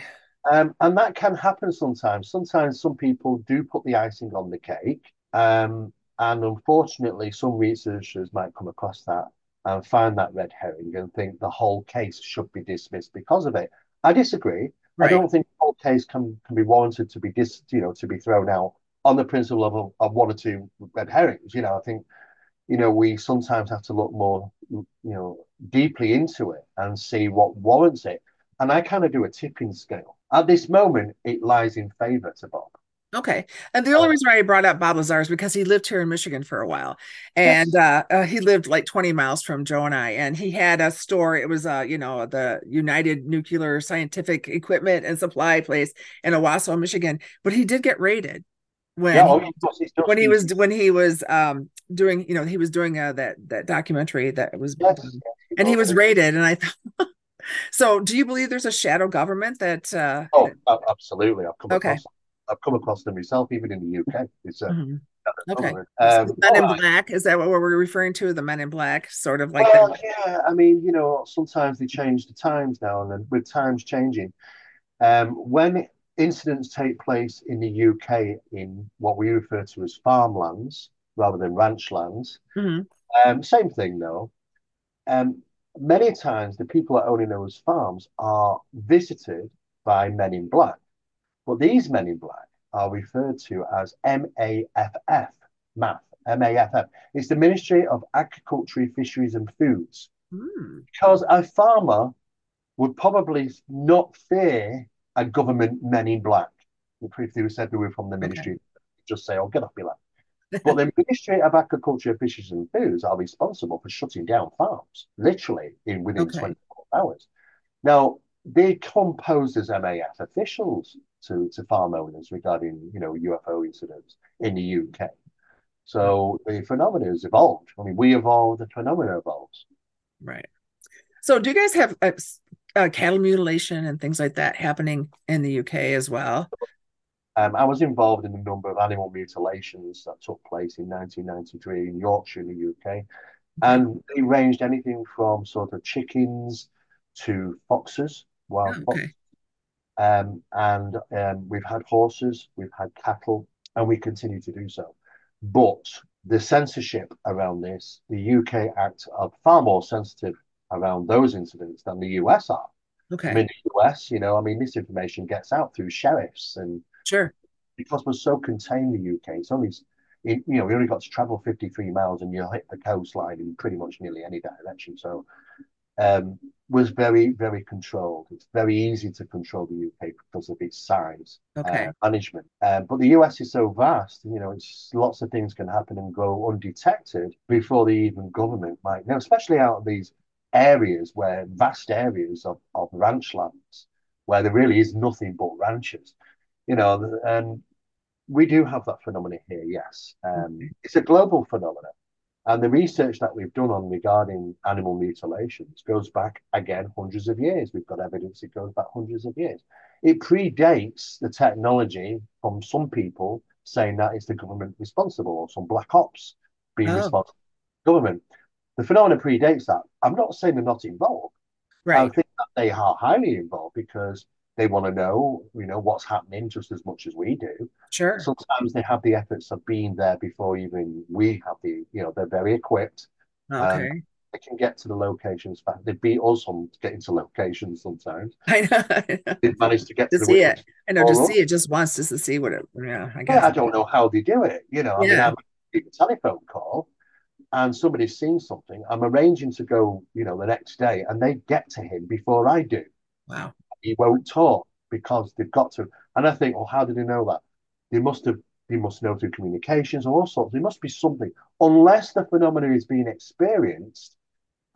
S2: Um, and that can happen sometimes. Sometimes some people do put the icing on the cake. Um, and unfortunately, some researchers might come across that and find that red herring and think the whole case should be dismissed because of it. I disagree. Right. I don't think the whole case can, can be warranted to be dis, you know, to be thrown out on the principle of, of one or two red herrings. You know, I think, you know, we sometimes have to look more, you know, deeply into it and see what warrants it. And I kind of do a tipping scale. At this moment, it lies in favor to Bob.
S1: Okay. And the only uh, reason why I brought up Bob Lazar is because he lived here in Michigan for a while. And yes. uh, uh, he lived like 20 miles from Joe and I. And he had a store. It was, uh, you know, the United Nuclear Scientific Equipment and Supply place in Owosso, Michigan. But he did get raided when yeah, oh, he, when he was when he was um doing you know he was doing uh, that that documentary that was yes. and he was raided and I thought *laughs* so do you believe there's a shadow government that
S2: uh oh absolutely I've come okay. across I've come across them myself, even in the UK. It's a, mm-hmm.
S1: Okay. Um, Men in right. Black is that what we're referring to? The Men in Black, sort of like.
S2: Well, the... yeah. I mean, you know, sometimes they change the times now, and then with times changing, um, when incidents take place in the UK in what we refer to as farmlands rather than ranch lands, mm-hmm. um, same thing though. Um, many times the people that owning those farms are visited by men in black, but these men in black are referred to as MAFF, MAF, MAFF. It's the Ministry of Agriculture, Fisheries and Foods. Mm. Because a farmer would probably not fear a government men in black. If they said they were from the ministry, okay. just say, oh, get off me land. *laughs* but the Ministry of Agriculture, Fisheries and Foods are responsible for shutting down farms, literally in within okay. 24 hours. Now, they come posed as MAFF officials to, to farm owners regarding, you know, UFO incidents in the UK. So the phenomena has evolved. I mean, we evolved, the phenomenon evolves.
S1: Right. So do you guys have uh, uh, cattle mutilation and things like that happening in the UK as well?
S2: Um, I was involved in a number of animal mutilations that took place in 1993 in Yorkshire, in the UK. And they ranged anything from sort of chickens to foxes, wild oh, okay. foxes. Um, and um, we've had horses, we've had cattle, and we continue to do so. But the censorship around this, the UK Act are far more sensitive around those incidents than the US are.
S1: Okay.
S2: I mean, the US, you know, I mean, this information gets out through sheriffs and
S1: sure
S2: because we're so contained in the UK. It's only, you know, we only got to travel 53 miles and you'll hit the coastline in pretty much nearly any direction. So um, was very, very controlled. It's very easy to control the UK because of its size,
S1: okay.
S2: uh, management. Um, but the US is so vast, you know, it's lots of things can happen and go undetected before the even government might know, especially out of these areas where vast areas of, of ranch lands where there really is nothing but ranches, you know, and we do have that phenomenon here, yes. Um, mm-hmm. It's a global phenomenon. And the research that we've done on regarding animal mutilations goes back again hundreds of years. We've got evidence it goes back hundreds of years. It predates the technology from some people saying that it's the government responsible or some black ops being oh. responsible. Government. The phenomenon predates that. I'm not saying they're not involved.
S1: Right.
S2: I think that they are highly involved because they want to know, you know, what's happening just as much as we do.
S1: Sure.
S2: Sometimes they have the efforts of being there before even we have the, you know, they're very equipped.
S1: Okay. Um,
S2: they can get to the locations fast. They beat us on getting to locations sometimes. *laughs*
S1: I know.
S2: They've managed to get
S1: to,
S2: to
S1: see it. I know to see it just wants us to see what it. Yeah, I guess.
S2: Yeah, I don't know how they do it. You know, yeah. I mean, I'm a telephone call, and somebody's seen something. I'm arranging to go, you know, the next day, and they get to him before I do.
S1: Wow
S2: he won't talk because they've got to. And I think, well, how did he know that? They must have. They must know through communications or all sorts. There must be something, unless the phenomenon is being experienced,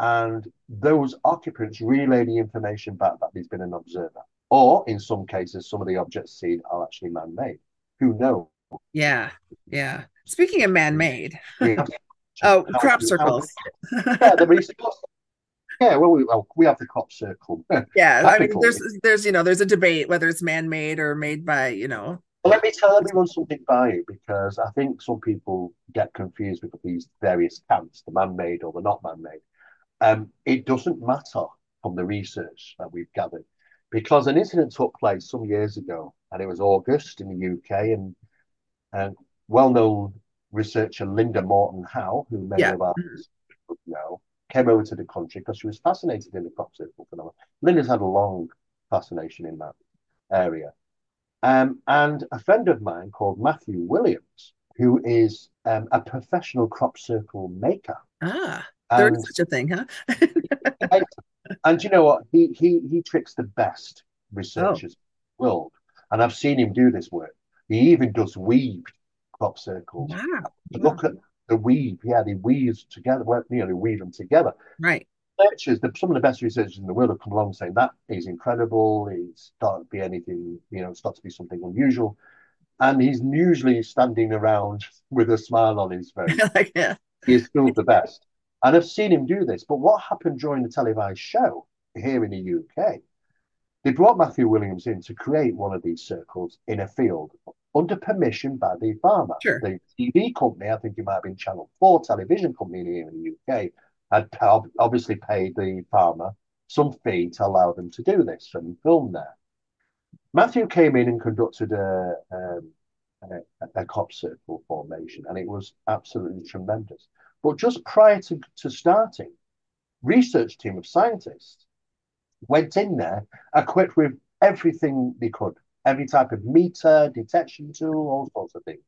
S2: and those occupants relay the information back that there's been an observer, or in some cases, some of the objects seen are actually man-made. Who knows?
S1: Yeah, yeah. Speaking of man-made, oh, crop circles.
S2: yeah, the yeah, well, we, well, we have the crop circle. *laughs*
S1: yeah, I mean, there's there's you know there's a debate whether it's man-made or made by you know.
S2: Well, let me tell everyone something by you because I think some people get confused with these various camps, the man-made or the not man-made. Um, it doesn't matter from the research that we've gathered because an incident took place some years ago, and it was August in the UK, and and well-known researcher Linda Moulton Howe, who many yeah. of us know, came over to the country because she was fascinated in the crop circle phenomenon. Linda's had a long fascination in that area. Um, and a friend of mine called Matthew Williams, who is um, a professional crop circle maker.
S1: Ah, there's such a thing, huh?
S2: and, and, you know what? He he he tricks the best researchers oh. in the world. And I've seen him do this work. He even does weaved crop circles.
S1: Wow.
S2: Look at the weave. Yeah, they weave together. Well, you know, they weave them together.
S1: Right.
S2: Researchers, the, some of the best researchers in the world have come along saying that is incredible. It's not to be anything, you know, it's not to be something unusual. And he's usually standing around with a smile on his face. *laughs* like, yeah. He's still the best. And I've seen him do this. But what happened during the televised show here in the UK? They brought Matthew Williams in to create one of these circles in a field under permission by the farmer.
S1: Sure.
S2: The TV company, I think it might have been Channel 4 television company here in the UK, had obviously paid the farmer some fee to allow them to do this and film there. Matthew came in and conducted a, um, a, a crop circle formation, and it was absolutely tremendous. But just prior to, to starting, research team of scientists went in there equipped with everything they could, every type of meter, detection tool, all sorts of things.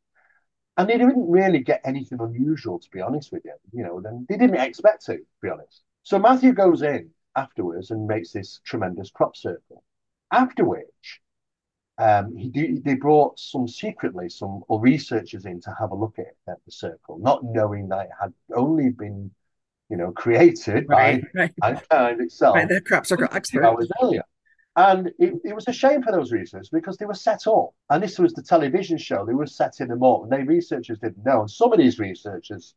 S2: And they didn't really get anything unusual, to be honest with you. You know, then they didn't expect to, to be honest. So Matthew goes in afterwards and makes this tremendous crop circle. After which, um, he they brought some secretly some researchers in to have a look at, at the circle, not knowing that it had only been, you know, created right, by *laughs* right. mankind itself.
S1: By the crop circle expert.
S2: Hours earlier. And it, it was a shame for those researchers because they were set up. And this was the television show. They were setting them up. And they researchers didn't know. And some of these researchers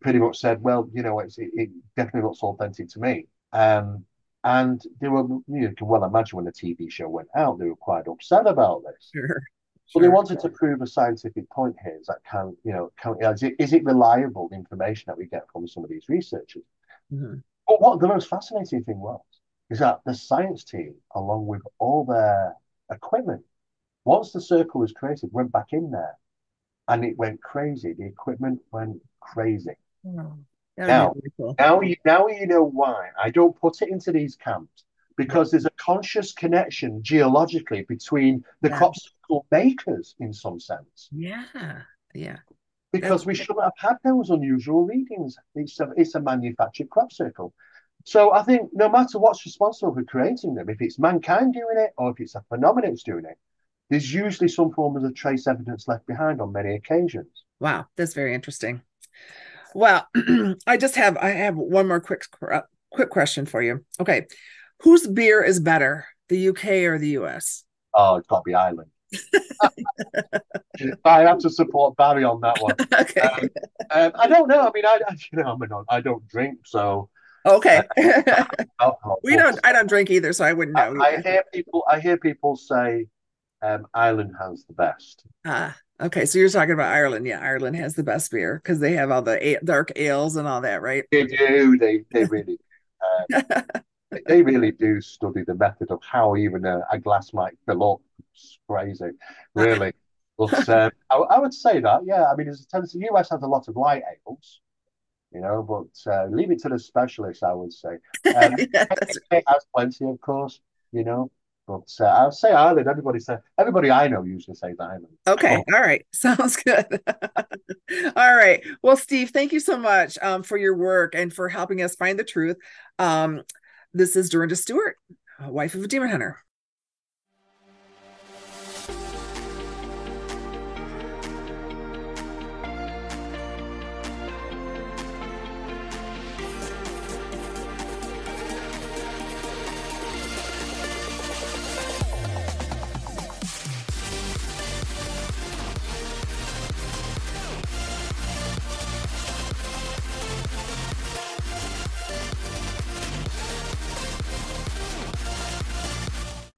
S2: pretty much said, well, you know, it, it definitely looks authentic to me. Um, and they were, you can well imagine when the TV show went out, they were quite upset about this.
S1: Sure.
S2: But they wanted to prove a scientific point here. Is that can you know can, is it is it reliable the information that we get from some of these researchers? Mm-hmm. But what the most fascinating thing was is that the science team, along with all their equipment, once the circle was created, went back in there, and it went crazy. The equipment went crazy. Oh. Now, now you now you know why I don't put it into these camps because there's a conscious connection geologically between the yeah. crop circle makers in some sense.
S1: Yeah, yeah.
S2: Because That's... we shouldn't have had those unusual readings. It's a it's a manufactured crop circle. So I think no matter what's responsible for creating them, if it's mankind doing it or if it's a phenomenon that's doing it, there's usually some form of trace evidence left behind on many occasions.
S1: Wow, that's very interesting. Well, *clears throat* I just have I have one more quick quick question for you. Okay, whose beer is better, the UK or the US?
S2: Oh, it's got to be Ireland. *laughs* I have to support Barry on that one. *laughs*
S1: okay. Um,
S2: um, I don't know. I mean, I, you know, I, mean, I don't drink, so
S1: okay. Uh, *laughs* we don't. I don't drink either, so I wouldn't know.
S2: I, I hear people. I hear people say um, Ireland has the best.
S1: Ah, Okay, so you're talking about Ireland. Yeah, Ireland has the best beer because they have all the a- dark ales and all that, right?
S2: They do. They they really uh, they really do study the method of how even a, a glass might fill up. It's crazy, really. *laughs* but um, I, I, would say that, yeah. I mean, there's a tendency. The US has a lot of light ales, you know, but uh, leave it to the specialists. I would say. *laughs* Um, yeah, it has plenty, of course, you know. But uh, I'll say Ireland. Everybody say everybody I know usually says Ireland.
S1: Okay, oh. all right, *laughs* sounds good. all right. Well, Steve, thank you so much um, for your work and for helping us find the truth. Um, this is Dorinda Stewart, uh, wife of a demon hunter.